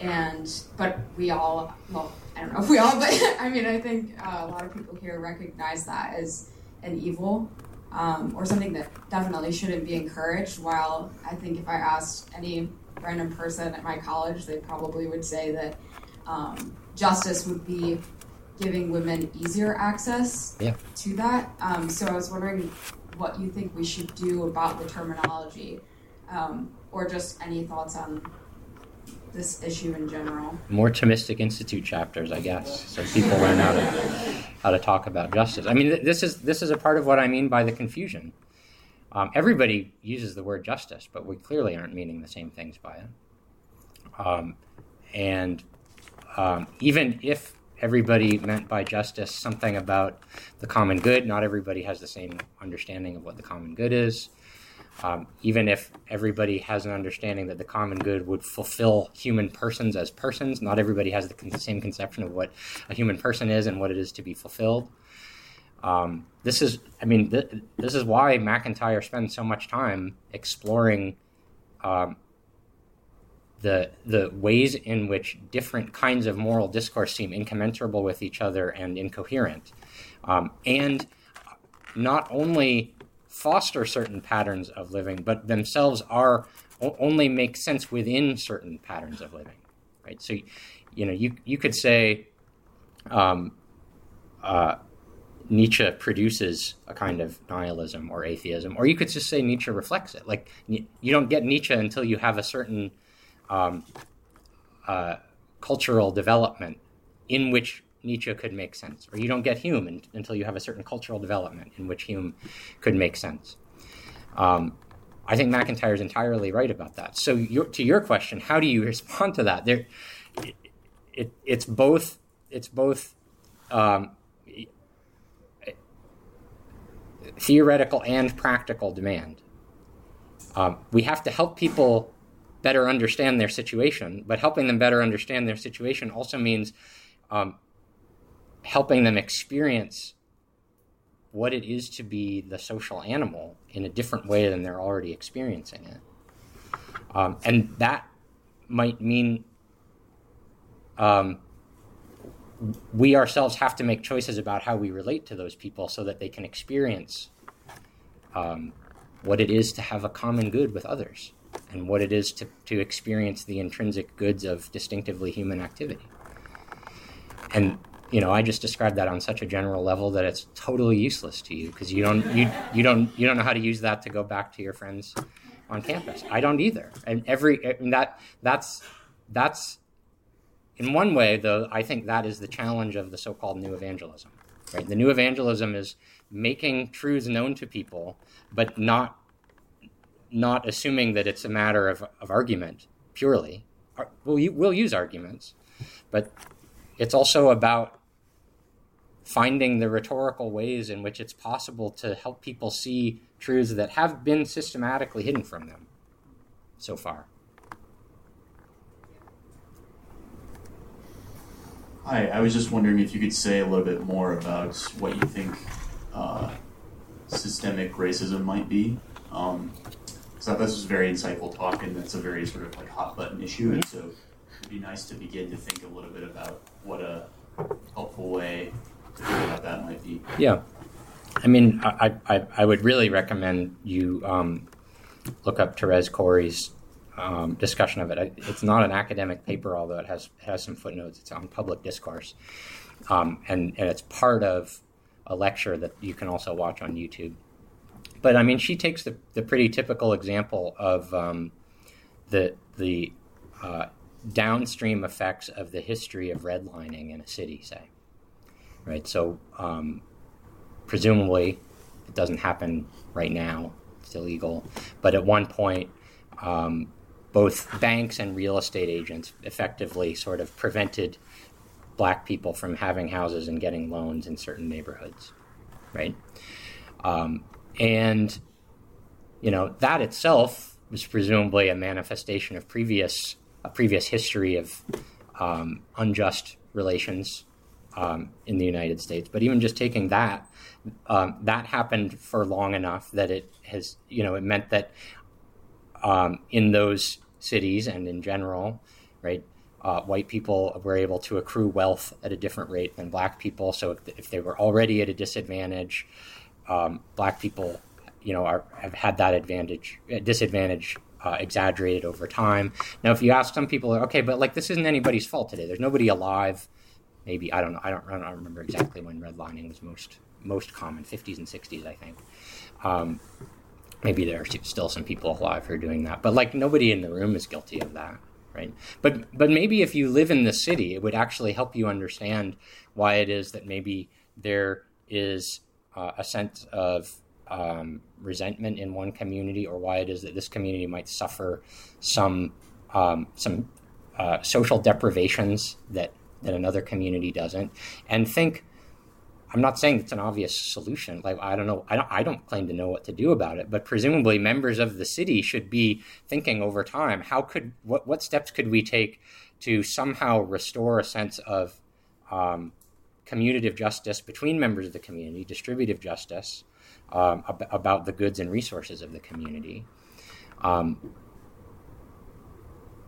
and but we all, well, I don't know if we all, but I mean, I think uh, a lot of people here recognize that as an evil um, or something that definitely shouldn't be encouraged. While I think if I asked any random person at my college, they probably would say that um, justice would be giving women easier access yeah. to that. Um, so I was wondering what you think we should do about the terminology, um, or just any thoughts on this issue in general. More Thomistic Institute chapters, I guess, so people learn how to how to talk about justice. I mean, th- this is this is a part of what I mean by the confusion. Um, everybody uses the word justice, but we clearly aren't meaning the same things by it. Um, and um, even if everybody meant by justice something about the common good, not everybody has the same understanding of what the common good is. Um, even if everybody has an understanding that the common good would fulfill human persons as persons, not everybody has the, con- same conception of what a human person is and what it is to be fulfilled. Um, this is, I mean, th- this is why MacIntyre spends so much time exploring um, the the ways in which different kinds of moral discourse seem incommensurable with each other and incoherent, um, and not only foster certain patterns of living, but themselves are only make sense within certain patterns of living, right? So, you know, you you could say. Um, uh, Nietzsche produces a kind of nihilism or atheism, or you could just say Nietzsche reflects it. Like you don't get Nietzsche until you have a certain um, uh, cultural development in which Nietzsche could make sense, or you don't get Hume in, until you have a certain cultural development in which Hume could make sense. Um, I think MacIntyre is entirely right about that. So, your, to your question, how do you respond to that? There, it, it, it's both. It's both um, theoretical and practical demand. Um, we have to help people better understand their situation, but helping them better understand their situation also means um, helping them experience what it is to be the social animal in a different way than they're already experiencing it. Um, and that might mean um, we ourselves have to make choices about how we relate to those people so that they can experience um, what it is to have a common good with others and what it is to, to experience the intrinsic goods of distinctively human activity. And you know, I just described that on such a general level that it's totally useless to you because you don't you you don't you don't know how to use that to go back to your friends on campus. I don't either. And every and that that's that's in one way though I think that is the challenge of the so-called new evangelism. Right? The new evangelism is making truths known to people but not not assuming that it's a matter of, of argument purely. We'll, we'll use arguments, but it's also about finding the rhetorical ways in which it's possible to help people see truths that have been systematically hidden from them so far. Hi, I was just wondering if you could say a little bit more about what you think uh, systemic racism might be. Um, so this was very insightful talk, and that's a very sort of like hot button issue. And so it'd be nice to begin to think a little bit about what a helpful way to think about that might be. Yeah, I mean, I I, I would really recommend you um, look up Thérèse Cory's um, discussion of it. It's not an academic paper, although it has has some footnotes. It's on public discourse, um, and and it's part of a lecture that you can also watch on YouTube. But I mean, she takes the, the pretty typical example of um, the the uh, downstream effects of the history of redlining in a city, say. Right. So um, presumably, it doesn't happen right now. It's illegal. But at one point, um, both banks and real estate agents effectively sort of prevented black people from having houses and getting loans in certain neighborhoods, right? Um, and you know that itself was presumably a manifestation of previous a previous history of um, unjust relations um, in the United States. But even just taking that, um, that happened for long enough that it has, you know, it meant that um, in those cities and in general, right, uh, white people were able to accrue wealth at a different rate than black people. So if, if they were already at a disadvantage, um, black people, you know, are, have had that advantage, uh, disadvantage uh, exaggerated over time. Now, if you ask some people, okay, but like this isn't anybody's fault today. There's nobody alive. Maybe I don't know. I don't, I don't remember exactly when redlining was most most common, 50s and 60s, I think. Um, maybe there are still some people alive who are doing that, but like nobody in the room is guilty of that right? But but maybe if you live in the city, it would actually help you understand why it is that maybe there is uh, a sense of um, resentment in one community, or why it is that this community might suffer some um, some uh, social deprivations that that another community doesn't, and think I'm not saying it's an obvious solution. Like I don't know, I don't, I don't claim to know what to do about it. But presumably, members of the city should be thinking over time: how could what what steps could we take to somehow restore a sense of um, commutative justice between members of the community, distributive justice um, ab- about the goods and resources of the community. Um,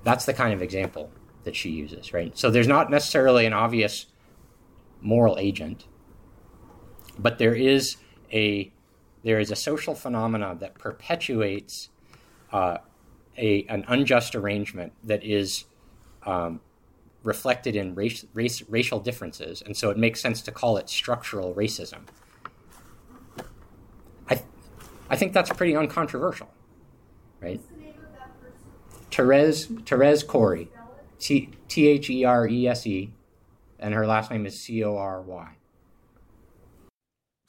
that's the kind of example that she uses, right? So there's not necessarily an obvious moral agent but there is a there is a social phenomena that perpetuates uh, a an unjust arrangement that is um, reflected in race, race, racial differences, and so it makes sense to call it structural racism. I, I think that's pretty uncontroversial, right? Therese Therese Cory, T H E R E S E, and her last name is C O R Y.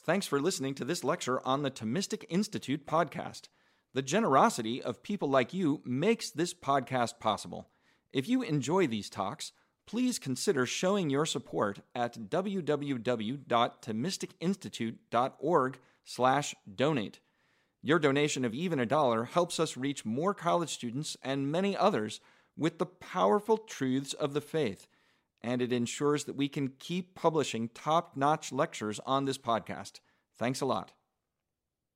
Thanks for listening to this lecture on the Thomistic Institute podcast. The generosity of people like you makes this podcast possible. If you enjoy these talks, please consider showing your support at www.thomisticinstitute.org/donate. Your donation of even a dollar helps us reach more college students and many others with the powerful truths of the faith and it ensures that we can keep publishing top notch lectures on this podcast. Thanks a lot.